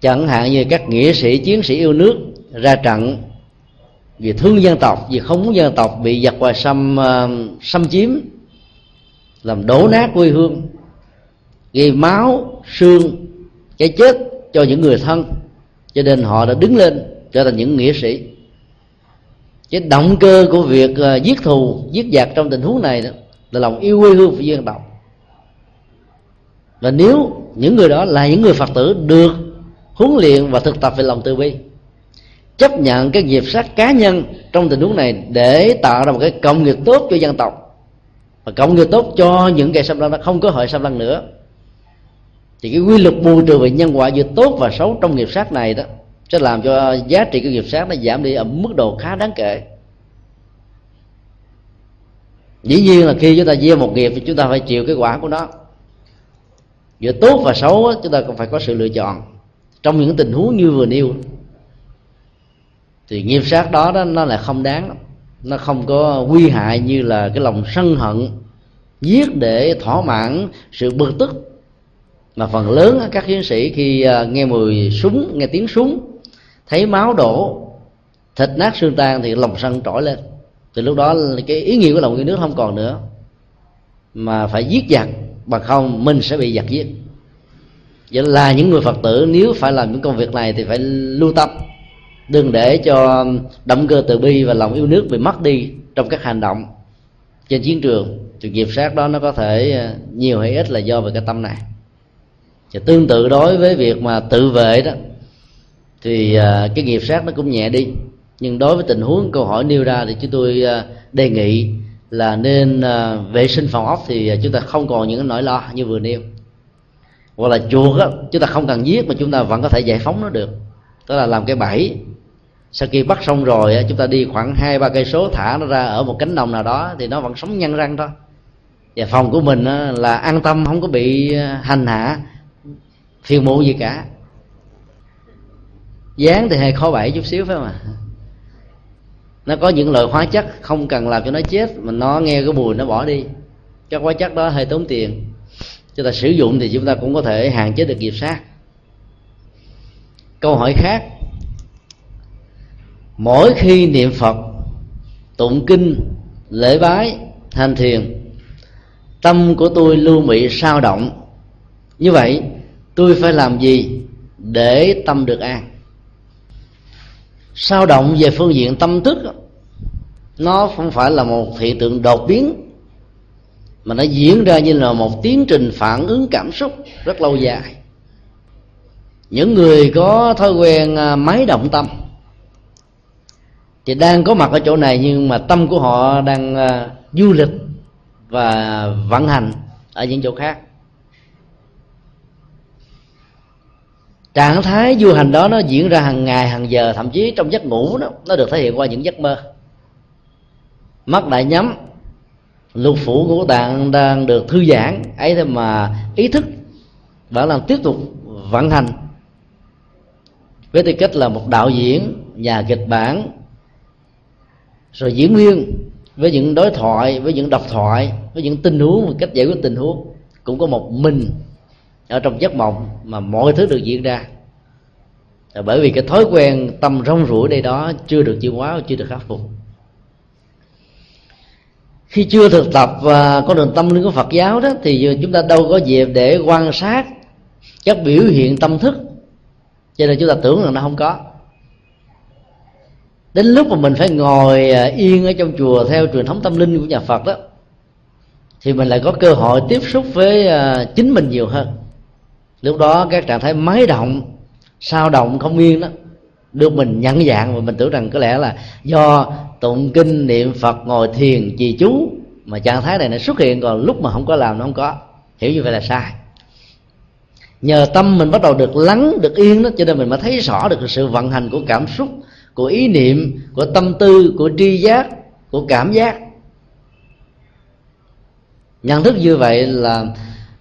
Chẳng hạn như các nghĩa sĩ chiến sĩ yêu nước ra trận vì thương dân tộc vì không muốn dân tộc bị giặc ngoài xâm uh, xâm chiếm làm đổ nát quê hương gây máu xương cái chết cho những người thân. Cho nên họ đã đứng lên trở thành những nghĩa sĩ cái động cơ của việc ờ, giết thù, giết giặc trong tình huống này đó, là lòng yêu quê hương của dân tộc và nếu những người đó là những người phật tử được huấn luyện và thực tập về lòng từ bi, chấp nhận cái nghiệp sát cá nhân trong tình huống này để tạo ra một cái công nghiệp tốt cho dân tộc, và công nghiệp tốt cho những kẻ xâm lăng nó không có hội xâm lăng nữa, thì cái quy luật bù trừ về nhân quả giữa tốt và xấu trong nghiệp sát này đó sẽ làm cho giá trị của nghiệp sát nó giảm đi ở mức độ khá đáng kể. Dĩ nhiên là khi chúng ta gieo một nghiệp thì chúng ta phải chịu cái quả của nó. Giữa tốt và xấu chúng ta cũng phải có sự lựa chọn. Trong những tình huống như vừa nêu thì nghiệp sát đó, đó nó là không đáng nó không có nguy hại như là cái lòng sân hận giết để thỏa mãn sự bực tức. Mà phần lớn các chiến sĩ khi à, nghe mùi súng nghe tiếng súng thấy máu đổ, thịt nát xương tan thì lòng sân trỗi lên. Từ lúc đó cái ý nghĩa của lòng yêu nước không còn nữa. Mà phải giết giặc bằng không, mình sẽ bị giặc giết. Vậy là những người phật tử, nếu phải làm những công việc này thì phải lưu tâm. Đừng để cho động cơ từ bi và lòng yêu nước bị mất đi trong các hành động trên chiến trường. Thì nghiệp sát đó nó có thể ờ, nhiều hay ít là do về cái tâm này. Và tương tự đối với việc mà tự vệ đó thì à, cái nghiệp sát nó cũng nhẹ đi. Nhưng đối với tình huống câu hỏi nêu ra thì chúng tôi à, đề nghị là nên à, vệ sinh phòng ốc thì chúng ta không còn những nỗi lo như vừa nêu. Hoặc là chuột á, chúng ta không cần giết mà chúng ta vẫn có thể giải phóng nó được. Tức là làm cái bẫy. Sau khi bắt xong rồi chúng ta đi khoảng hai, ba cây số thả nó ra ở một cánh đồng nào đó thì nó vẫn sống nhăn răng thôi. Và phòng của mình là an tâm, không có bị hành hạ, phiền muộn gì cả dán thì hơi khó bẫy chút xíu phải không ạ? Nó có những loại hóa chất không cần làm cho nó chết, mà nó nghe cái mùi nó bỏ đi. Các hóa chất đó hơi tốn tiền. Chúng ta sử dụng thì chúng ta cũng có thể hạn chế được nghiệp sát. Câu hỏi khác. Mỗi khi niệm phật, tụng kinh, lễ bái, hành thiền, tâm của tôi luôn bị sao động. Như vậy, tôi phải làm gì để tâm được an? Sao động về phương diện tâm thức nó không phải là một hiện tượng đột biến, mà nó diễn ra như là một tiến trình phản ứng cảm xúc rất lâu dài. Những người có thói quen à, máy động tâm thì đang có mặt ở chỗ này nhưng mà tâm của họ đang à, du lịch và vận hành ở những chỗ khác. Trạng thái du hành đó nó diễn ra hàng ngày, hàng giờ, thậm chí trong giấc ngủ đó, nó được thể hiện qua những giấc mơ. Mắt đại nhắm, lục phủ của tạng đang được thư giãn, ấy thế mà ý thức vẫn làm tiếp tục vận hành. Với tư cách là một đạo diễn, nhà kịch bản, rồi diễn viên, với những đối thoại, với những độc thoại, với những tình huống, một cách giải quyết tình huống, cũng có một mình ở trong giấc mộng mà mọi thứ được diễn ra. Bởi vì cái thói quen tâm rong ruổi đây đó chưa được chuyển hóa, chưa được khắc phục. Khi chưa thực tập và con đường tâm linh của Phật giáo đó, thì chúng ta đâu có dịp để quan sát các biểu hiện tâm thức. Cho nên chúng ta tưởng rằng nó không có. Đến lúc mà mình phải ngồi à, yên ở trong chùa theo truyền thống tâm linh của nhà phật đó, thì mình lại có cơ hội tiếp xúc với à, chính mình nhiều hơn lúc đó các trạng thái máy động sao động không yên đó được mình nhận dạng và mình tưởng rằng có lẽ là do tụng kinh niệm phật ngồi thiền trì chú mà trạng thái này nó xuất hiện còn lúc mà không có làm nó không có. Hiểu như vậy là sai. Nhờ tâm mình bắt đầu được lắng được yên đó cho nên mình mới thấy rõ được sự vận hành của cảm xúc của ý niệm của tâm tư của tri giác của cảm giác. Nhận thức như vậy là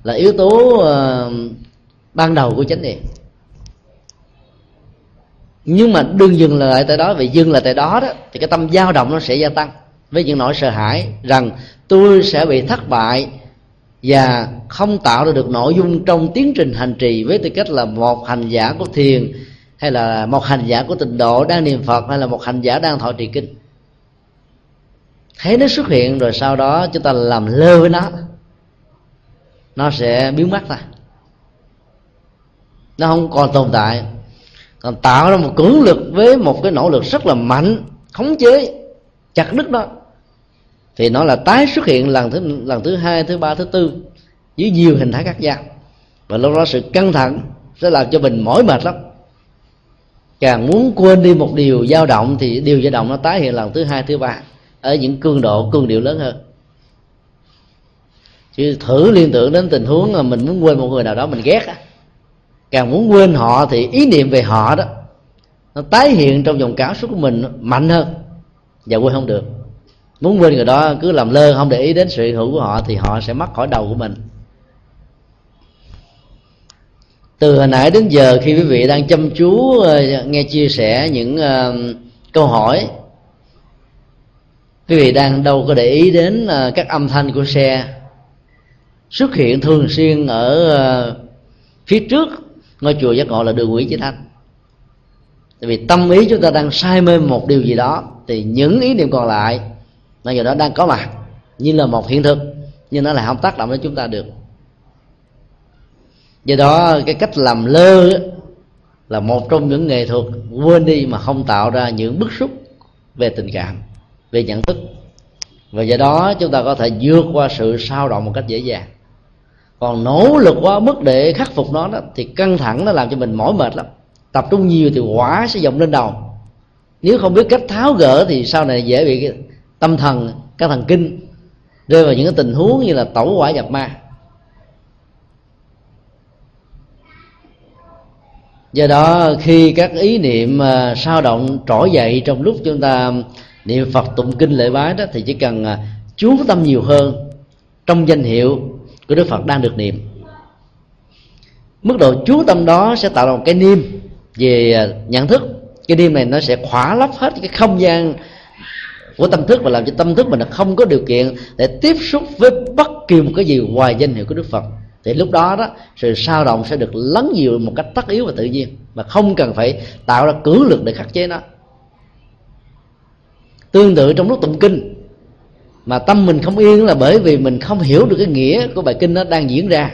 là yếu tố uh, ban đầu của chánh niệm. Nhưng mà đừng dừng lại tại đó, vì dừng lại tại đó đó, thì cái tâm dao động nó sẽ gia tăng. Với những nỗi sợ hãi rằng tôi sẽ bị thất bại và không tạo ra được nội dung trong tiến trình hành trì với tư cách là một hành giả của thiền, hay là một hành giả của tịnh độ đang niệm phật, hay là một hành giả đang thọ trì kinh. Thấy nó xuất hiện rồi sau đó chúng ta làm lơ với nó nó sẽ biến mất ra nó không còn tồn tại. Còn tạo ra một cưỡng lực với một cái nỗ lực rất là mạnh, khống chế, chặt đứt nó. Thì nó là tái xuất hiện lần thứ lần thứ hai, thứ ba, thứ tư dưới nhiều hình thái khác nhau. Và lúc đó sự căng thẳng sẽ làm cho mình mỏi mệt lắm. Càng muốn quên đi một điều dao động thì điều dao động nó tái hiện lần thứ hai, thứ ba ở những cường độ cường điệu lớn hơn. Chứ thử liên tưởng đến tình huống mà mình muốn quên một người nào đó, mình ghét á càng muốn quên họ thì ý niệm về họ đó nó tái hiện trong dòng cảm xúc của mình mạnh hơn. Và quên không được. Muốn quên người đó cứ làm lơ không để ý đến sự hữu của họ thì họ sẽ mất khỏi đầu của mình. Từ hồi nãy đến giờ khi quý vị đang chăm chú ờ, nghe chia sẻ những uh, câu hỏi quý vị đang đâu có để ý đến uh, các âm thanh của xe xuất hiện thường xuyên ở uh, phía trước ngôi chùa giác ngộ là đường nguyễn chí thanh tại vì tâm ý chúng ta đang say mê một điều gì đó, thì những ý niệm còn lại bây giờ đó đang có mặt, như là một hiện thực, nhưng nó lại không tác động đến chúng ta được. Do đó, cái cách làm lơ là một trong những nghệ thuật quên đi mà không tạo ra những bức xúc về tình cảm, về nhận thức. Và do đó, chúng ta có thể vượt qua sự sao động một cách dễ dàng còn nỗ lực quá, mức để khắc phục nó đó, thì căng thẳng nó làm cho mình mỏi mệt lắm. Tập trung nhiều thì quả sẽ dòng lên đầu. Nếu không biết cách tháo gỡ thì sau này dễ bị tâm thần các thần kinh rơi vào những cái tình huống như là tẩu quả nhập ma. Do đó, khi các ý niệm à, sao động trỗi dậy trong lúc chúng ta niệm phật tụng kinh lễ bái đó, thì chỉ cần à, chú tâm nhiều hơn trong danh hiệu của đức phật đang được niệm. Mức độ chú tâm đó sẽ tạo ra một cái niêm về à, nhận thức. Cái niêm này nó sẽ khỏa lấp hết cái không gian của tâm thức và làm cho tâm thức mình không có điều kiện để tiếp xúc với bất kỳ một cái gì ngoài danh hiệu của đức phật. Thì lúc đó đó, sự sao động sẽ được lắng nhiều một cách tất yếu và tự nhiên mà không cần phải tạo ra cưỡng lực để khắc chế nó. Tương tự trong lúc tụng kinh mà tâm mình không yên là bởi vì mình không hiểu được cái nghĩa của bài kinh nó đang diễn ra.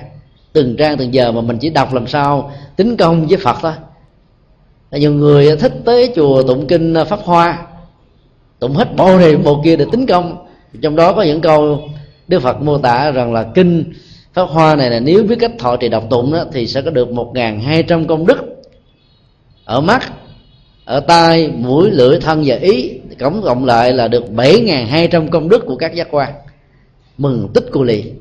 Từng trang từng giờ mà mình chỉ đọc làm sao tính công với phật thôi. Nhiều người thích tới chùa tụng kinh pháp hoa tụng hết bộ này bộ kia để tính công. Trong đó có những câu đức phật mô tả rằng là kinh pháp hoa này là nếu biết cách thọ trì đọc tụng đó, thì sẽ có được một ngàn hai trăm công đức ở mắt ở tai mũi lưỡi thân và ý cổng cộng lại là được bảy ngàn hai trăm công đức của các giác quan. Mừng tích cô lì.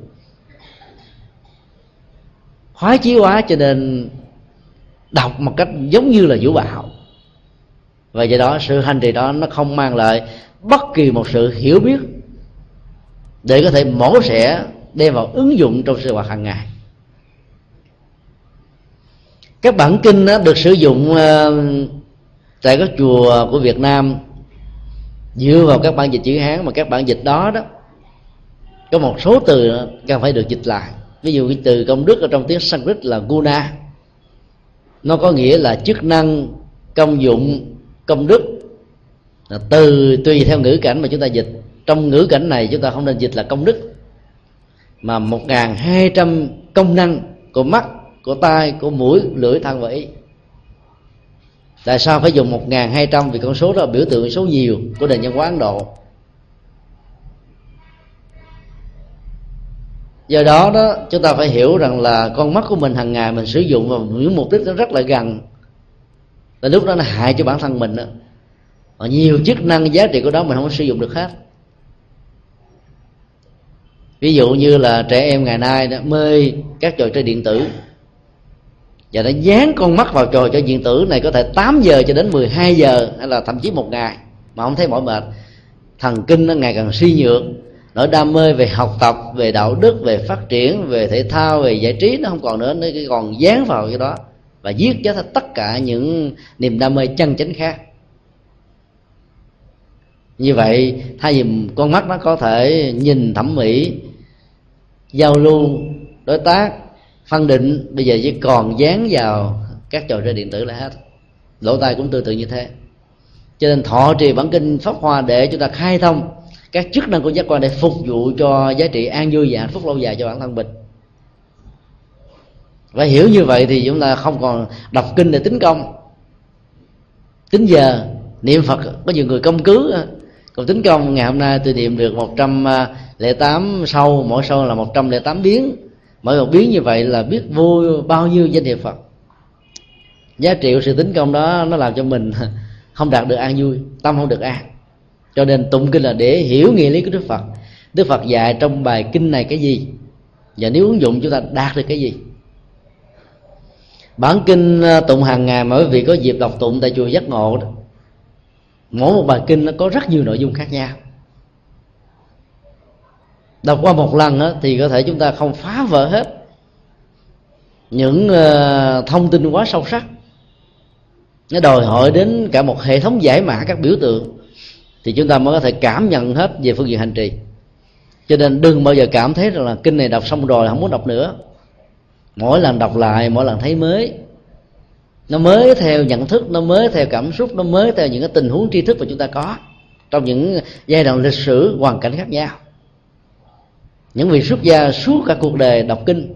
Khoái chí quá cho nên đọc một cách giống như là vũ bạo. Và do đó sự hành trì đó nó không mang lại bất kỳ một sự hiểu biết để có thể mổ xẻ, đem vào ứng dụng trong sinh hoạt hàng ngày. Các bản kinh đó được sử dụng ờ, tại các chùa của Việt Nam dựa vào các bản dịch chữ Hán mà các bản dịch đó đó, có một số từ cần phải được dịch lại. Ví dụ cái từ công đức ở trong tiếng Sanskrit là guna. Nó có nghĩa là chức năng, công dụng, công đức. Từ, tùy theo ngữ cảnh mà chúng ta dịch. Trong ngữ cảnh này chúng ta không nên dịch là công đức. Mà một ngàn hai trăm công năng của mắt, của tai, của mũi, lưỡi, thân và ý tại sao phải dùng một ngàn hai trăm? Vì con số đó là biểu tượng số nhiều của nền văn hóa ấn độ. Do đó đó, chúng ta phải hiểu rằng là con mắt của mình hàng ngày mình sử dụng vào những mục đích nó rất là gần. Là lúc đó nó hại cho bản thân mình đó. và nhiều chức năng giá trị của đó mình không sử dụng được hết. Ví dụ như là trẻ em ngày nay đó, mê các trò chơi điện tử và nó dán con mắt vào trò cho điện tử này có thể 8 giờ cho đến 12 giờ, hay là thậm chí một ngày. Mà không thấy mỏi mệt. Thần kinh nó ngày càng suy nhược. Nỗi đam mê về học tập, về đạo đức, về phát triển, về thể thao, về giải trí nó không còn nữa. Nó còn dán vào cái đó và giết chết tất cả những niềm đam mê chân chánh khác. Như vậy, thay vì con mắt nó có thể nhìn thẩm mỹ, giao lưu, đối tác phân định bây giờ chỉ còn dán vào các trò chơi điện tử là hết. Lỗ tai cũng tương tự như thế. Cho nên thọ trì bản kinh pháp hoa để chúng ta khai thông các chức năng của giác quan để phục vụ cho giá trị an vui và hạnh phúc lâu dài cho bản thân mình. Và hiểu như vậy thì chúng ta không còn đọc kinh để tính công. Tính giờ, niệm phật, có nhiều người công cứ. Còn tính công, ngày hôm nay tôi niệm được một trăm à, lẻ tám sâu mỗi sâu là một trăm lẻ tám biến mỗi một biến như vậy là biết vô bao nhiêu danh hiệu phật. Giá trị của sự tính công đó nó làm cho mình không đạt được an vui, tâm không được an. Cho nên tụng kinh là để hiểu nghĩa lý của đức phật. Đức phật dạy trong bài kinh này cái gì? Và nếu ứng dụng chúng ta đạt được cái gì? Bản kinh ờ, tụng hàng ngày mà quý vị có dịp đọc tụng tại chùa giác ngộ đó, mỗi một bài kinh nó có rất nhiều nội dung khác nhau đọc qua một lần đó, thì có thể chúng ta không phá vỡ hết những uh, thông tin quá sâu sắc. Nó đòi hỏi đến cả một hệ thống giải mã các biểu tượng thì chúng ta mới có thể cảm nhận hết về phương diện hành trì. Cho nên đừng bao giờ cảm thấy rằng là kinh này đọc xong rồi không muốn đọc nữa. Mỗi lần đọc lại mỗi lần thấy mới nó mới theo nhận thức nó mới theo cảm xúc nó mới theo những cái tình huống tri thức mà chúng ta có trong những giai đoạn lịch sử hoàn cảnh khác nhau những vị xuất gia suốt cả cuộc đời đọc kinh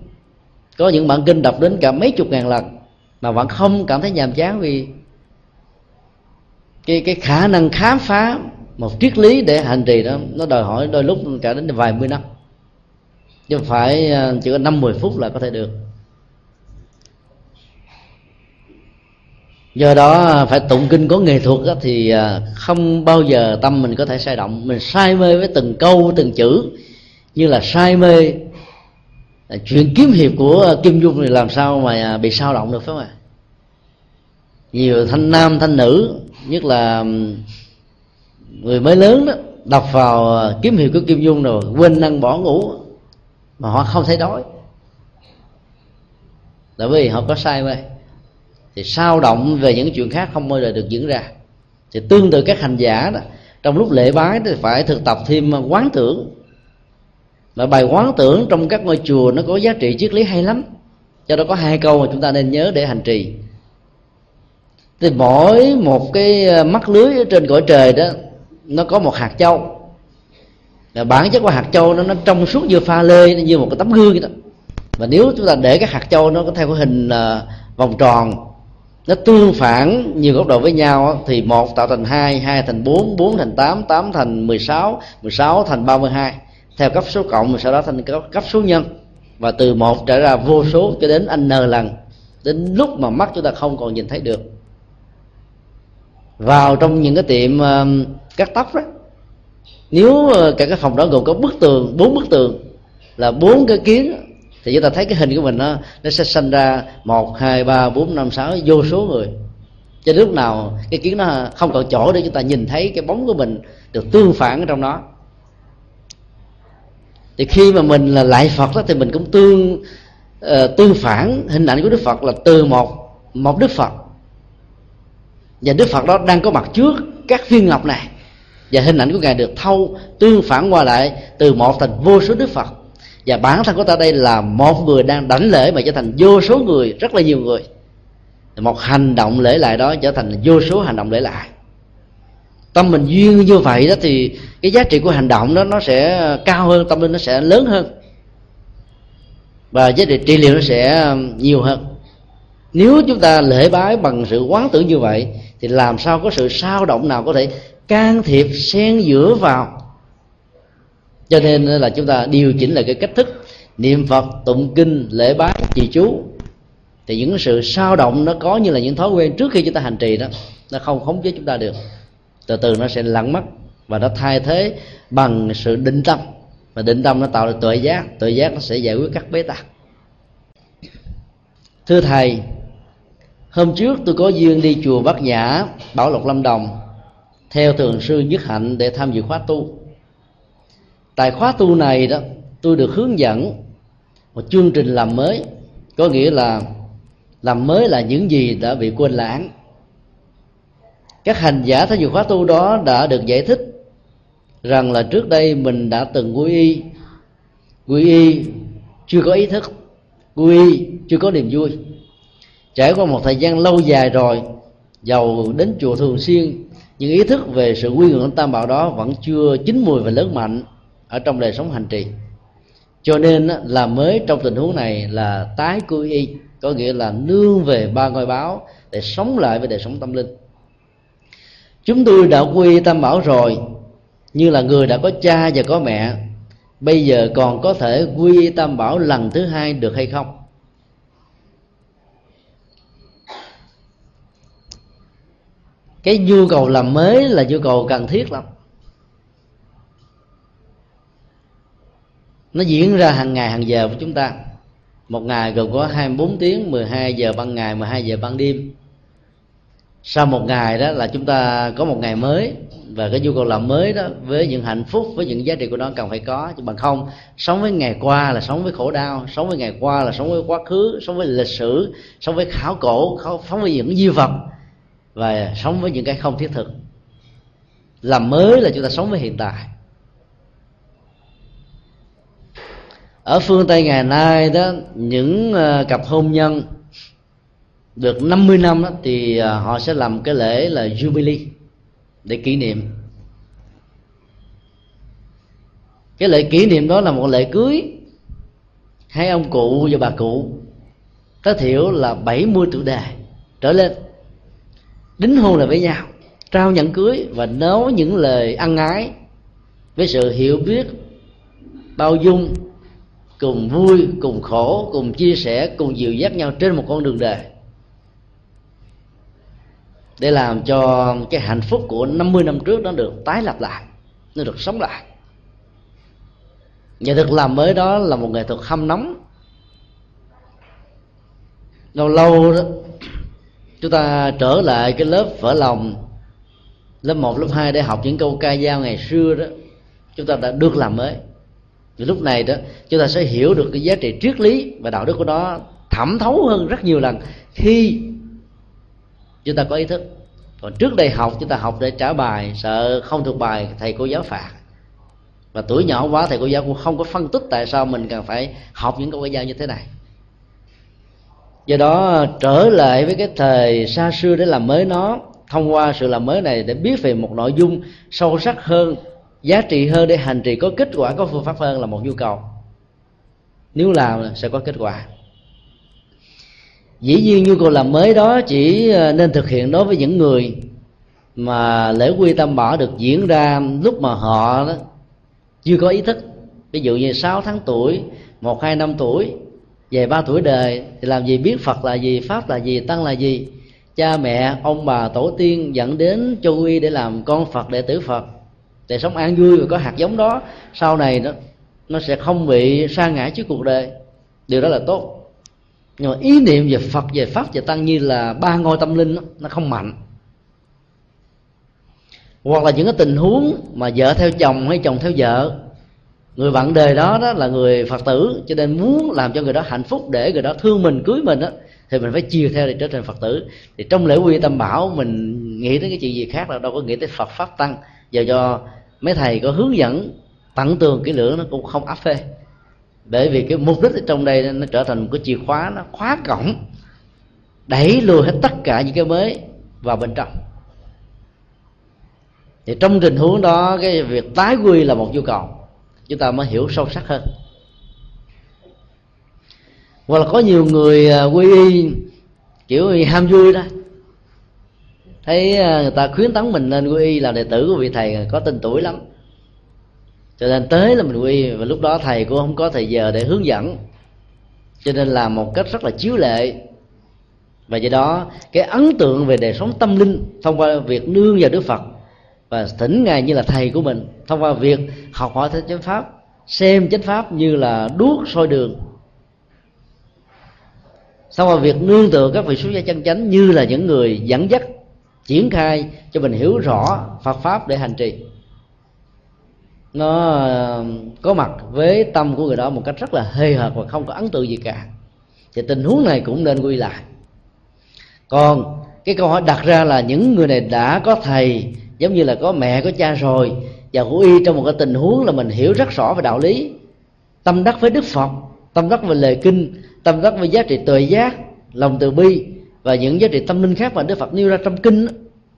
có những bản kinh đọc đến cả mấy chục ngàn lần mà vẫn không cảm thấy nhàm chán vì cái cái khả năng khám phá một triết lý để hành trì đó nó đòi hỏi đôi lúc cả đến vài mươi năm. Chứ không phải à, chỉ có năm mười phút là có thể được. Do đó phải tụng kinh có nghệ thuật đó, thì à, không bao giờ tâm mình có thể sai động. Mình say mê với từng câu từng chữ như là say mê à, chuyện kiếm hiệp của à, kim dung thì làm sao mà à, bị sao động được phải không ạ? Nhiều thanh nam, thanh nữ, nhất là người mới lớn đó, đọc vào kiếm hiệp của kim dung rồi quên ăn bỏ ngủ, mà họ không thấy đói. Tại vì họ có sai mê, thì sao động về những chuyện khác không bao giờ được diễn ra. Thì tương tự các hành giả đó, trong lúc lễ bái thì phải thực tập thêm quán tưởng và bài quán tưởng trong các ngôi chùa nó có giá trị triết lý hay lắm. Cho đó có hai câu mà chúng ta nên nhớ để hành trì. Thì mỗi một cái ờ, mắt lưới ở trên cõi trời đó, nó có một hạt châu. Là bản chất của hạt châu nó nó trong suốt như pha lê như một cái tấm gương vậy đó. Và nếu chúng ta để cái hạt châu nó có theo cái hình ờ, vòng tròn, nó tương phản nhiều góc độ với nhau thì một tạo thành hai hai thành bốn bốn thành tám tám thành mười sáu mười sáu thành ba mươi hai theo cấp số cộng sau đó thành cấp cấp số nhân. Và từ một trở ra vô số cho đến n lần. Đến lúc mà mắt chúng ta không còn nhìn thấy được. Vào trong những cái tiệm uh, cắt tóc đó nếu ờ, cả cái phòng đó gồm có bức tường bốn bức tường là bốn cái kiến thì chúng ta thấy cái hình của mình nó nó sẽ sinh ra một hai ba bốn năm sáu vô số người. Cho lúc nào cái kiến nó không còn chỗ để chúng ta nhìn thấy cái bóng của mình được tương phản ở trong đó thì khi mà mình là lại phật đó thì mình cũng tương ờ, uh, tương phản hình ảnh của đức phật là từ một một đức phật. Và đức phật đó đang có mặt trước các viên ngọc này. Và hình ảnh của ngài được thâu tương phản qua lại từ một thành vô số đức phật. Và bản thân của ta đây là một người đang đảnh lễ mà trở thành vô số người rất là nhiều người. Một hành động lễ lại đó trở thành vô số hành động lễ lại tâm mình duyên như vậy đó thì cái giá trị của hành động đó nó sẽ cao hơn, tâm linh nó sẽ lớn hơn. Và giá trị trị liệu nó sẽ nhiều hơn. Nếu chúng ta lễ bái bằng sự quán tưởng như vậy, thì làm sao có sự sao động nào có thể can thiệp, xen giữa vào? Cho nên là chúng ta điều chỉnh lại cái cách thức niệm phật, tụng kinh, lễ bái, trì chú. Thì những sự sao động nó có như là những thói quen trước khi chúng ta hành trì đó, nó không khống chế chúng ta được từ từ nó sẽ lặng mất và nó thay thế bằng sự định tâm. Và định tâm nó tạo ra tuệ giác tuệ giác nó sẽ giải quyết các bế tắc. Thưa thầy, hôm trước tôi có duyên đi chùa bát nhã, bảo lộc lâm đồng, theo thường sư nhất hạnh để tham dự khóa tu. Tại khóa tu này đó, tôi được hướng dẫn một chương trình làm mới, có nghĩa là làm mới là những gì đã bị quên lãng các hành giả thấy dự khóa tu đó đã được giải thích rằng là trước đây mình đã từng quy y. Quy y chưa có ý thức. Quy y chưa có niềm vui. Trải qua một thời gian lâu dài rồi, giàu đến chùa thường xuyên nhưng ý thức về sự quy ngưỡng tam bảo đó vẫn chưa chín mùi và lớn mạnh ở trong đời sống hành trì. Cho nên là mới trong tình huống này là tái quy y, có nghĩa là nương về ba ngôi báo để sống lại với đời sống tâm linh chúng tôi đã quy tam bảo rồi, như là người đã có cha và có mẹ. Bây giờ còn có thể quy tam bảo lần thứ hai được hay không? Cái nhu cầu làm mới là nhu cầu cần thiết lắm. Nó diễn ra hàng ngày, hàng giờ của chúng ta. Một ngày gồm có 24 tiếng 12 giờ ban ngày 12 giờ ban đêm sau một ngày đó là chúng ta có một ngày mới và cái nhu cầu làm mới đó với những hạnh phúc, với những giá trị của nó cần phải có. Chứ bằng không, sống với ngày qua là sống với khổ đau, sống với ngày qua là sống với quá khứ, sống với lịch sử, sống với khảo cổ sống với những di vật và sống với những cái không thiết thực. Làm mới là chúng ta sống với hiện tại. Ở phương tây ngày nay đó, những ờ, cặp hôn nhân được 50 năm đó, thì à, họ sẽ làm cái lễ là jubilee để kỷ niệm. Cái lễ kỷ niệm đó là một lễ cưới hai ông cụ và bà cụ tối thiểu là 70 tuổi đời trở lên. Đính hôn là với nhau trao nhẫn cưới và nói những lời ăn ái với sự hiểu biết bao dung cùng vui cùng khổ cùng chia sẻ cùng dìu dắt nhau trên một con đường đời để làm cho cái hạnh phúc của 50 năm trước nó được tái lập lại nó được sống lại. Nghệ thuật làm mới đó là một nghệ thuật hâm nóng. Lâu lâu đó chúng ta trở lại cái lớp vỡ lòng lớp 1, lớp 2 để học những câu ca dao ngày xưa đó. Chúng ta đã được làm mới. Thì lúc này đó chúng ta sẽ hiểu được cái giá trị triết lý và đạo đức của nó thẩm thấu hơn rất nhiều lần khi chúng ta có ý thức. Còn trước đây học, chúng ta học để trả bài, sợ không thuộc bài, thầy cô giáo phạt. Và tuổi nhỏ quá, thầy cô giáo cũng không có phân tích tại sao mình cần phải học những câu ca giao như thế này. Do đó, trở lại với cái thời xa xưa để làm mới nó, thông qua sự làm mới này để biết về một nội dung sâu sắc hơn, giá trị hơn để hành trì có kết quả, có phương pháp hơn là một nhu cầu. Nếu làm, sẽ có kết quả dĩ nhiên nhu cầu làm mới đó, chỉ ờ, nên thực hiện đối với những người mà lễ quy tâm bảo được diễn ra lúc mà họ đó chưa có ý thức. Ví dụ như 6 tháng tuổi, một, hai năm tuổi, về ba tuổi đời, thì làm gì biết phật là gì, pháp là gì, tăng là gì? Cha, mẹ, ông, bà, tổ tiên dẫn đến châu uy để làm con phật, đệ tử phật. Để sống an vui và có hạt giống đó, sau này nó nó sẽ không bị sa ngã trước cuộc đời. Điều đó là tốt nhưng mà ý niệm về phật về pháp và tăng như là ba ngôi tâm linh đó, nó không mạnh. Hoặc là những cái tình huống mà vợ theo chồng hay chồng theo vợ người bạn đời đó đó là người phật tử cho nên muốn làm cho người đó hạnh phúc để người đó thương mình cưới mình đó thì mình phải chiều theo để trở thành phật tử. Thì trong lễ quy tâm bảo mình nghĩ tới cái chuyện gì khác là đâu có nghĩ tới phật pháp tăng. Giờ cho mấy thầy có hướng dẫn tận tường kỹ lưỡng nó cũng không áp phê bởi vì cái mục đích ở trong đây nó trở thành một cái chìa khóa, nó khóa cổng, đẩy lùi hết tất cả những cái mới vào bên trong. Thì trong tình huống đó, cái việc tái quy là một nhu cầu. Chúng ta mới hiểu sâu sắc hơn. Hoặc là có nhiều người à, quy y, kiểu ham vui đó. Thấy à, người ta khuyến tấn mình nên quy y là đệ tử của vị thầy à, có tên tuổi lắm cho nên tới là mình quy, và lúc đó thầy cũng không có thời giờ để hướng dẫn. Cho nên làm một cách rất là chiếu lệ. Và do đó, cái ấn tượng về đời sống tâm linh thông qua việc nương vào đức phật, và thỉnh ngài như là thầy của mình, thông qua việc học hỏi theo chánh pháp, xem chánh pháp như là đuốc soi đường. Sau qua việc nương tựa các vị xuất gia chân chánh như là những người dẫn dắt, triển khai cho mình hiểu rõ Phật pháp để hành trì nó um, có mặt với tâm của người đó một cách rất là hề hợt và không có ấn tượng gì cả. Thì tình huống này cũng nên quy lại. Còn cái câu hỏi đặt ra là những người này đã có thầy, giống như là có mẹ, có cha rồi, và hữu y trong một cái tình huống là mình hiểu rất rõ về đạo lý. Tâm đắc với đức phật, tâm đắc về lời kinh, tâm đắc với giá trị tuệ giác, lòng từ bi, và những giá trị tâm linh khác mà đức phật nêu ra trong kinh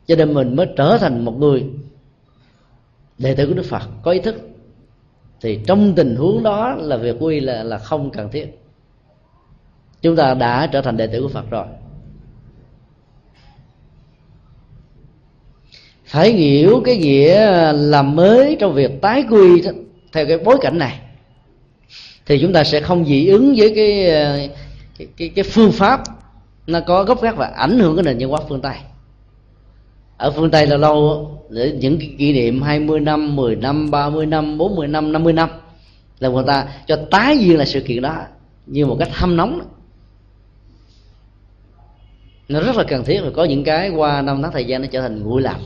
cho nên mình mới trở thành một người đệ tử của đức phật có ý thức thì trong tình huống đó là việc quy là là không cần thiết. Chúng ta đã trở thành đệ tử của phật rồi. Phải hiểu cái nghĩa làm mới trong việc tái quy theo cái bối cảnh này thì chúng ta sẽ không dị ứng với cái cái, cái, cái phương pháp nó có gốc gác và ảnh hưởng cái nền văn hóa phương tây ở phương tây là lâu, để những cái kỷ niệm 20 năm 10 năm 30 năm 40 năm 50 năm, là người ta cho tái duyên lại sự kiện đó như một cách hâm nóng. Đó. nó rất là cần thiết và có những cái qua năm tháng thời gian nó trở thành nguội lạnh.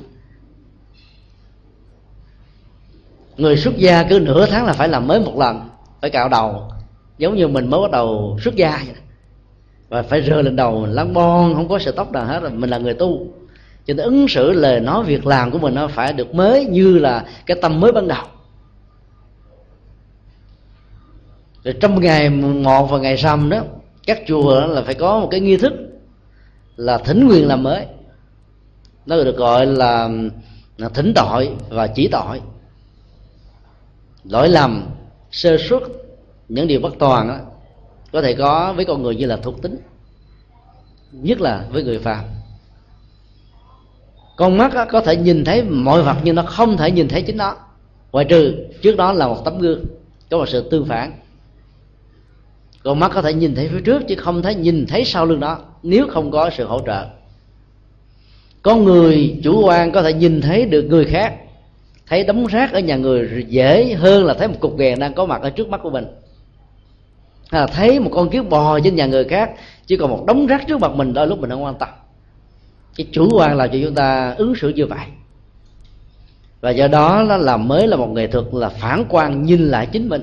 Người xuất gia cứ nửa tháng là phải làm mới một lần, phải cạo đầu, giống như mình mới bắt đầu xuất gia vậy và phải rơ lên đầu, mình bon, không có sợi tóc nào hết rồi mình là người tu cho nên ứng xử lời nói việc làm của mình nó phải được mới như là cái tâm mới ban đầu. Rồi trong ngày một và ngày rằm đó các chùa là phải có một cái nghi thức là thỉnh nguyện làm mới. Nó được gọi là thỉnh tội và chỉ tội. Lỗi lầm sơ suất những điều bất toàn đó, có thể có với con người như là thuộc tính nhất là với người phàm con mắt có thể nhìn thấy mọi vật nhưng nó không thể nhìn thấy chính nó. Ngoại trừ, trước đó là một tấm gương, có một sự tương phản. Con mắt có thể nhìn thấy phía trước chứ không thấy nhìn thấy sau lưng đó nếu không có sự hỗ trợ. Có người chủ quan có thể nhìn thấy được người khác, thấy đống rác ở nhà người dễ hơn là thấy một cục ghèn đang có mặt ở trước mắt của mình. Hay là thấy một con kiến bò trên nhà người khác, chỉ còn một đống rác trước mặt mình, đôi lúc mình không quan tâm cái chủ quan là cho chúng ta ứng xử như vậy. Và do đó nó làm mới là một nghệ thuật là phản quan nhìn lại chính mình.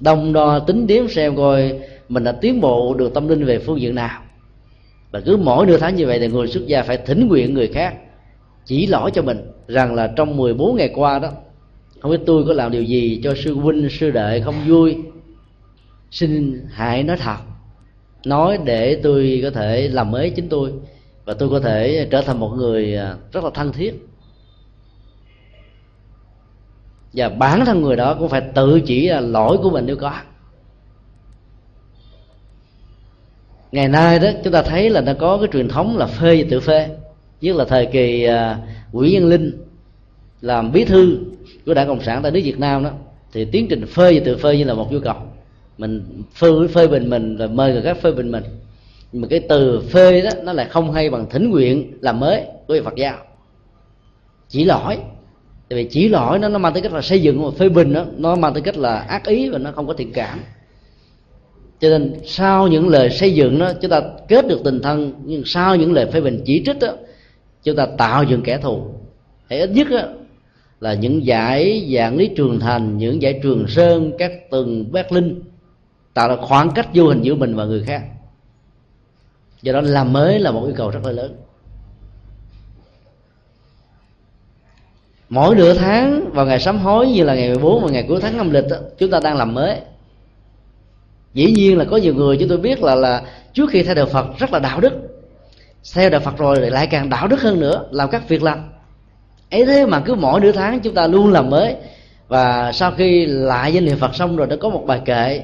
Đông đo tính điểm xem coi mình đã tiến bộ được tâm linh về phương diện nào. Và cứ mỗi nửa tháng như vậy thì người xuất gia phải thỉnh nguyện người khác chỉ lỗi cho mình rằng là trong 14 ngày qua đó, không biết tôi có làm điều gì cho sư huynh, sư đệ không vui. Xin hãy nói thật, nói để tôi có thể làm mới chính tôi và tôi có thể trở thành một người à, rất là thân thiết. Và bản thân người đó cũng phải tự chỉ là lỗi của mình nếu có. Ngày nay đó, chúng ta thấy là nó có cái truyền thống là phê và tự phê. Nhất là thời kỳ à, quỹ nhân linh làm bí thư của đảng cộng sản tại nước việt nam đó, thì tiến trình phê và tự phê như là một nhu cầu. Mình phê phê bình mình và mời người khác phê bình mình nhưng mà cái từ phê đó nó lại không hay bằng thỉnh nguyện làm mới của Phật giáo. Chỉ lỗi. Tại vì chỉ lỗi nó nó mang tới cách là xây dựng mà phê bình đó, nó mang tới cách là ác ý và nó không có thiện cảm. Cho nên sau những lời xây dựng đó chúng ta kết được tình thân nhưng sau những lời phê bình chỉ trích đó chúng ta tạo dựng kẻ thù. Hay ít nhất đó, là những giải dạng lý trường thành những giải trường sơn các tầng bát linh tạo ra khoảng cách vô hình giữa mình và người khác do đó làm mới là một yêu cầu rất là lớn. Mỗi nửa tháng vào ngày sám hối như là ngày 14 và ngày cuối tháng âm lịch đó, chúng ta đang làm mới. Dĩ nhiên là có nhiều người chúng tôi biết là là trước khi theo đạo Phật rất là đạo đức. Theo đạo Phật rồi lại càng đạo đức hơn nữa làm các việc làm. Ấy thế mà cứ mỗi nửa tháng chúng ta luôn làm mới. Và sau khi lại danh niệm Phật xong rồi đã có một bài kệ.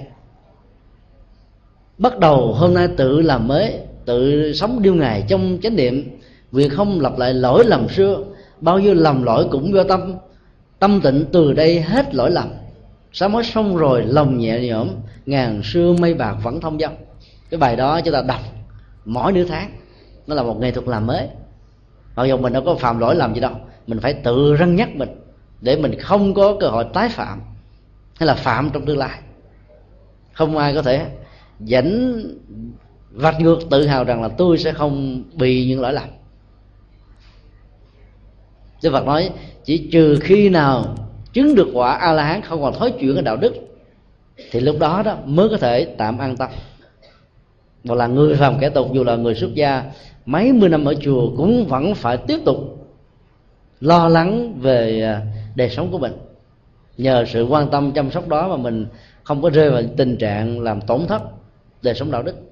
Bắt đầu hôm nay tự làm mới tự sống điêu ngày trong chánh niệm, việc không lặp lại lỗi lầm xưa, bao nhiêu lầm lỗi cũng do tâm. Tâm tịnh từ đây hết lỗi lầm. Sám hối xong rồi, lòng nhẹ nhõm, ngàn xưa mây bạc vẫn thông dong cái bài đó chúng ta đọc mỗi nửa tháng. Nó là một nghệ thuật làm mới. Mặc dù mình đâu có phạm lỗi làm gì đâu, mình phải tự răng nhắc mình để mình không có cơ hội tái phạm hay là phạm trong tương lai. Không ai có thể dẫn vạch ngược tự hào rằng là tôi sẽ không bị những lỗi lầm. Đức Phật nói, chỉ trừ khi nào chứng được quả a la hán không còn thói chuyện ở đạo đức, thì lúc đó đó mới có thể tạm an tâm. Và là người làm kẻ tục, dù là người xuất gia, mấy mươi năm ở chùa cũng vẫn phải tiếp tục lo lắng về à, đời sống của mình. Nhờ sự quan tâm chăm sóc đó mà mình không có rơi vào tình trạng làm tổn thất đời sống đạo đức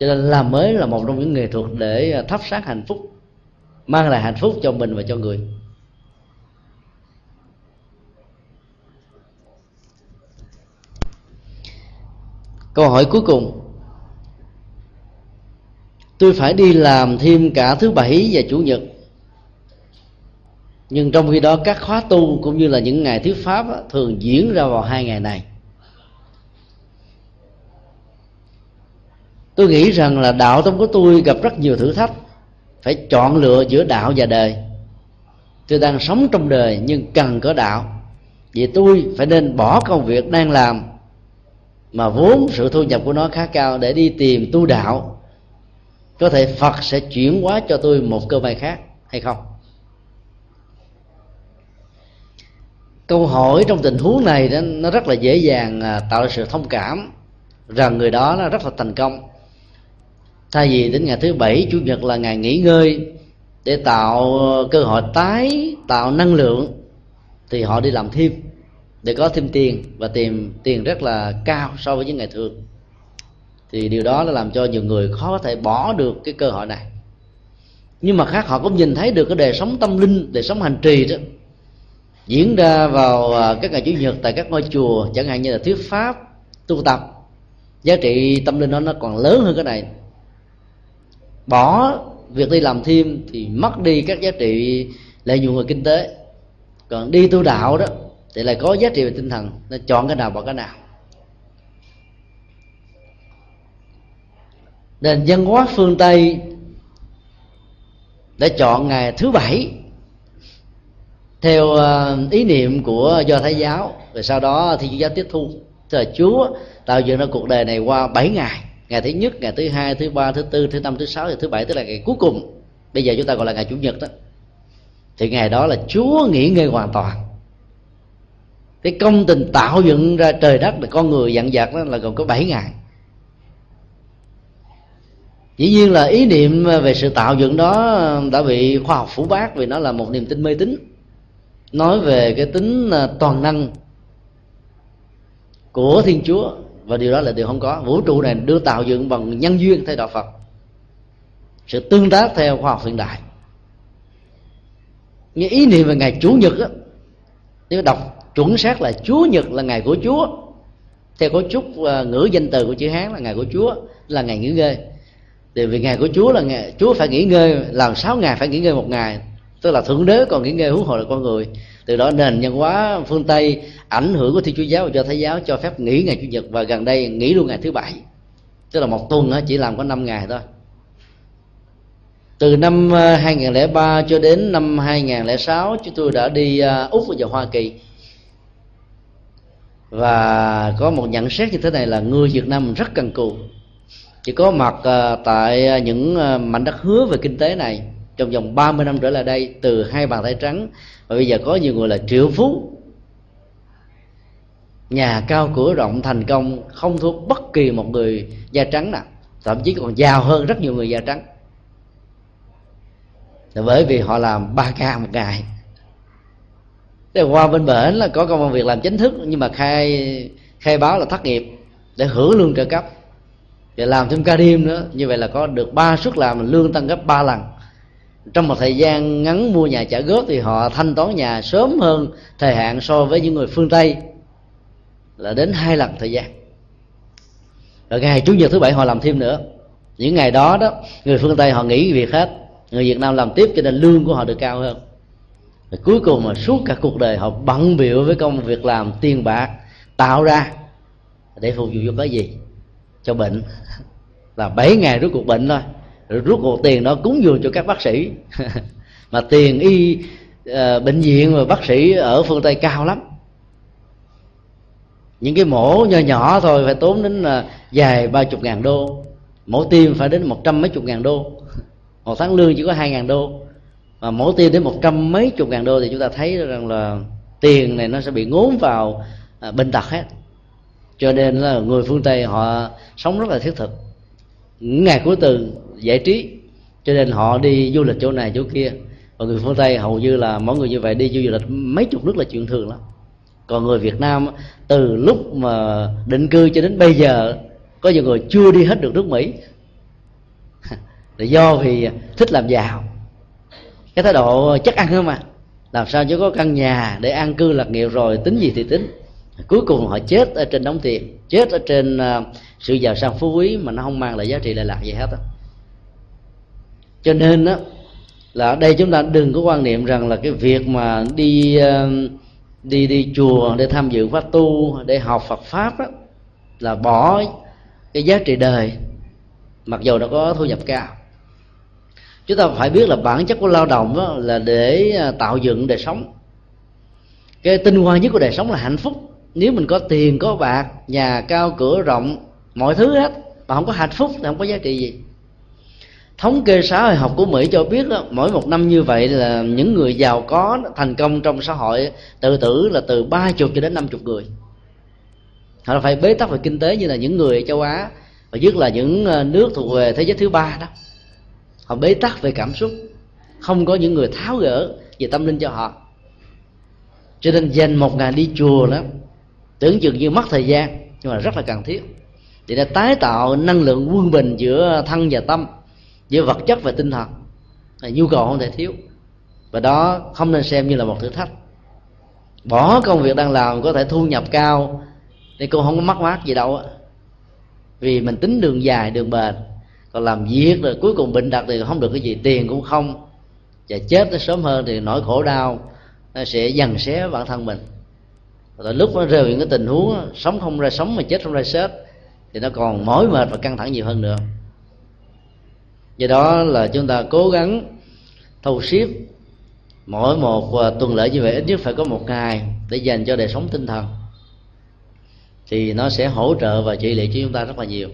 cho nên làm mới là một trong những nghệ thuật để à, thắp sáng hạnh phúc, mang lại hạnh phúc cho mình và cho người. Câu hỏi cuối cùng. Tôi phải đi làm thêm cả thứ bảy và chủ nhật. Nhưng trong khi đó các khóa tu cũng như là những ngày thuyết pháp thường diễn ra vào hai ngày này. Tôi nghĩ rằng là đạo tông của tôi gặp rất nhiều thử thách. Phải chọn lựa giữa đạo và đời. Tôi đang sống trong đời nhưng cần có đạo. Vì tôi phải nên bỏ công việc đang làm mà vốn sự thu nhập của nó khá cao để đi tìm tu đạo. Có thể phật sẽ chuyển hóa cho tôi một cơ may khác hay không? Câu hỏi trong tình huống này đó, nó rất là dễ dàng à, tạo ra sự thông cảm rằng người đó nó rất là thành công thay vì đến ngày thứ bảy, chủ nhật là ngày nghỉ ngơi để tạo ờ, cơ hội tái tạo năng lượng, thì họ đi làm thêm để có thêm tiền và tìm tiền rất là cao so với những ngày thường. Thì điều đó là làm cho nhiều người khó có thể bỏ được cái cơ hội này. Nhưng mà khác, họ cũng nhìn thấy được cái đời sống tâm linh, đời sống hành trì đó diễn ra vào ờ, các ngày chủ nhật tại các ngôi chùa, chẳng hạn như là thuyết pháp tu tập. Giá trị tâm linh đó nó còn lớn hơn cái này bỏ việc đi làm thêm thì mất đi các giá trị lợi nhuận về kinh tế. Còn đi tu đạo đó thì lại có giá trị về tinh thần, nên chọn cái nào bỏ cái nào. Nền văn hóa phương tây đã chọn ngày thứ bảy theo ờ, ý niệm của do thái giáo. Rồi sau đó thì giáo tiếp thu. Tức là chúa tạo dựng ra cuộc đời này qua 7 ngày ngày thứ nhất, ngày thứ hai, thứ ba, thứ tư, thứ năm, thứ sáu, thứ bảy tức là ngày cuối cùng. Bây giờ chúng ta gọi là ngày chủ nhật đó. Thì ngày đó là chúa nghỉ ngơi hoàn toàn. Cái công trình tạo dựng ra trời đất để con người dặn dặt đó là còn có 7 ngày. Dĩ nhiên là ý niệm về sự tạo dựng đó đã bị khoa học phủ bác vì nó là một niềm tin mê tín. Nói về cái tính à, toàn năng của thiên chúa và điều đó là điều không có. Vũ trụ này đưa tạo dựng bằng nhân duyên theo đạo phật. Sự tương tác theo khoa học hiện đại. Như ý niệm về ngày chủ nhật á, nếu đọc chuẩn xác là chúa nhật là ngày của chúa, theo cấu trúc à, ngữ danh từ của chữ hán là ngày của chúa, là ngày nghỉ ngơi. Thì vì ngày của chúa là ngày, chúa phải nghỉ ngơi, làm sáu ngày phải nghỉ ngơi một ngày, tức là thượng đế còn nghỉ ngơi, huống hồ là con người từ đó nền nhân hóa phương tây ảnh hưởng của thiên chúa giáo và cho thái giáo cho phép nghỉ ngày chủ nhật và gần đây nghỉ luôn ngày thứ bảy. Tức là một tuần chỉ làm có 5 ngày thôi. Từ năm ờ, 2003 cho đến năm 2006 chúng tôi đã đi ờ, Úc và Hoa Kỳ. Và có một nhận xét như thế này là người Việt Nam rất cần cù. Chỉ có mặt ờ, tại những mảnh đất hứa về kinh tế này trong vòng 30 năm trở lại đây, từ hai bàn tay trắng, và bây giờ có nhiều người là triệu phú. Nhà cao cửa rộng thành công, không thua bất kỳ một người da trắng nào, thậm chí còn giàu hơn rất nhiều người da trắng. Là bởi vì họ làm ba ca một ngày. Thế qua bên bển là có công việc làm chính thức, nhưng mà khai khai báo là thất nghiệp, để hưởng lương trợ cấp. Và làm thêm ca đêm nữa, như vậy là có được ba suất làm, lương tăng gấp ba lần trong một thời gian ngắn mua nhà trả góp thì họ thanh toán nhà sớm hơn thời hạn so với những người phương tây. Là đến hai lần thời gian. Rồi ngày chủ nhật thứ bảy họ làm thêm nữa. Những ngày đó đó, người phương tây họ nghỉ việc hết. Người việt nam làm tiếp cho nên lương của họ được cao hơn. Rồi cuối cùng mà suốt cả cuộc đời họ bận biểu với công việc làm tiền bạc, tạo ra để phục vụ cho cái gì? Cho bệnh. Là bảy ngày rút cuộc bệnh thôi rồi rút cuộc tiền đó cúng dường cho các bác sĩ. Mà tiền y uh, bệnh viện và bác sĩ ở phương tây cao lắm. Những cái mổ nhỏ nhỏ thôi phải tốn đến ờ, là dài ba chục ngàn đô. Mổ tim phải đến một trăm mấy chục ngàn đô. Một tháng lương chỉ có hai ngàn đô. Mà mổ tim đến một trăm mấy chục ngàn đô thì chúng ta thấy rằng là tiền này nó sẽ bị ngốn vào à, bệnh tật hết. Cho nên là người phương tây họ sống rất là thiết thực. Những ngày cuối tuần giải trí. Cho nên họ đi du lịch chỗ này chỗ kia. Và người phương tây hầu như là mỗi người như vậy đi du lịch mấy chục nước là chuyện thường lắm. Còn người việt nam từ lúc mà định cư cho đến bây giờ, có nhiều người chưa đi hết được nước mỹ. Là do vì thích làm giàu. Cái thái độ chắc ăn không mà làm sao chứ có căn nhà để an cư lạc nghiệp rồi tính gì thì tính. Cuối cùng họ chết ở trên đống tiền, chết ở trên à, sự giàu sang phú quý mà nó không mang lại giá trị lệ lạc gì hết á cho nên đó là ở đây chúng ta đừng có quan niệm rằng là cái việc mà đi ờ, đi đi chùa để tham dự pháp tu để học Phật pháp đó, là bỏ cái giá trị đời mặc dù nó có thu nhập cao. Chúng ta phải biết là bản chất của lao động đó là để ờ, tạo dựng đời sống. Cái tinh hoa nhất của đời sống là hạnh phúc. Nếu mình có tiền có bạc nhà cao cửa rộng mọi thứ hết mà không có hạnh phúc thì không có giá trị gì thống kê xã hội học của mỹ cho biết đó, mỗi một năm như vậy là những người giàu có thành công trong xã hội tự tử là từ ba chục cho đến năm chục người. Họ phải bế tắc về kinh tế như là những người ở châu á và nhất là những ờ, nước thuộc về thế giới thứ ba đó. Họ bế tắc về cảm xúc không có những người tháo gỡ về tâm linh cho họ. Cho nên dành một ngày đi chùa đó tưởng chừng như mất thời gian nhưng mà rất là cần thiết. Để tái tạo năng lượng quân bình giữa thân và tâm giữa vật chất và tinh thần. Là nhu cầu không thể thiếu. Và đó không nên xem như là một thử thách. Bỏ công việc đang làm có thể thu nhập cao thì cô không có mắc mát gì đâu á. Vì mình tính đường dài, đường bền. Còn làm việc rồi cuối cùng bệnh đặc thì không được cái gì, tiền cũng không. Và chết nó sớm hơn thì nỗi khổ đau nó sẽ dần xé bản thân mình. Rồi lúc nó rơi những cái tình huống sống không ra, sống mà chết không ra chết thì nó còn mỏi mệt và căng thẳng nhiều hơn nữa do đó là chúng ta cố gắng thâu xếp mỗi một à, tuần lễ như vậy, ít nhất phải có một ngày để dành cho đời sống tinh thần. Thì nó sẽ hỗ trợ và trị liệu cho chúng ta rất là nhiều.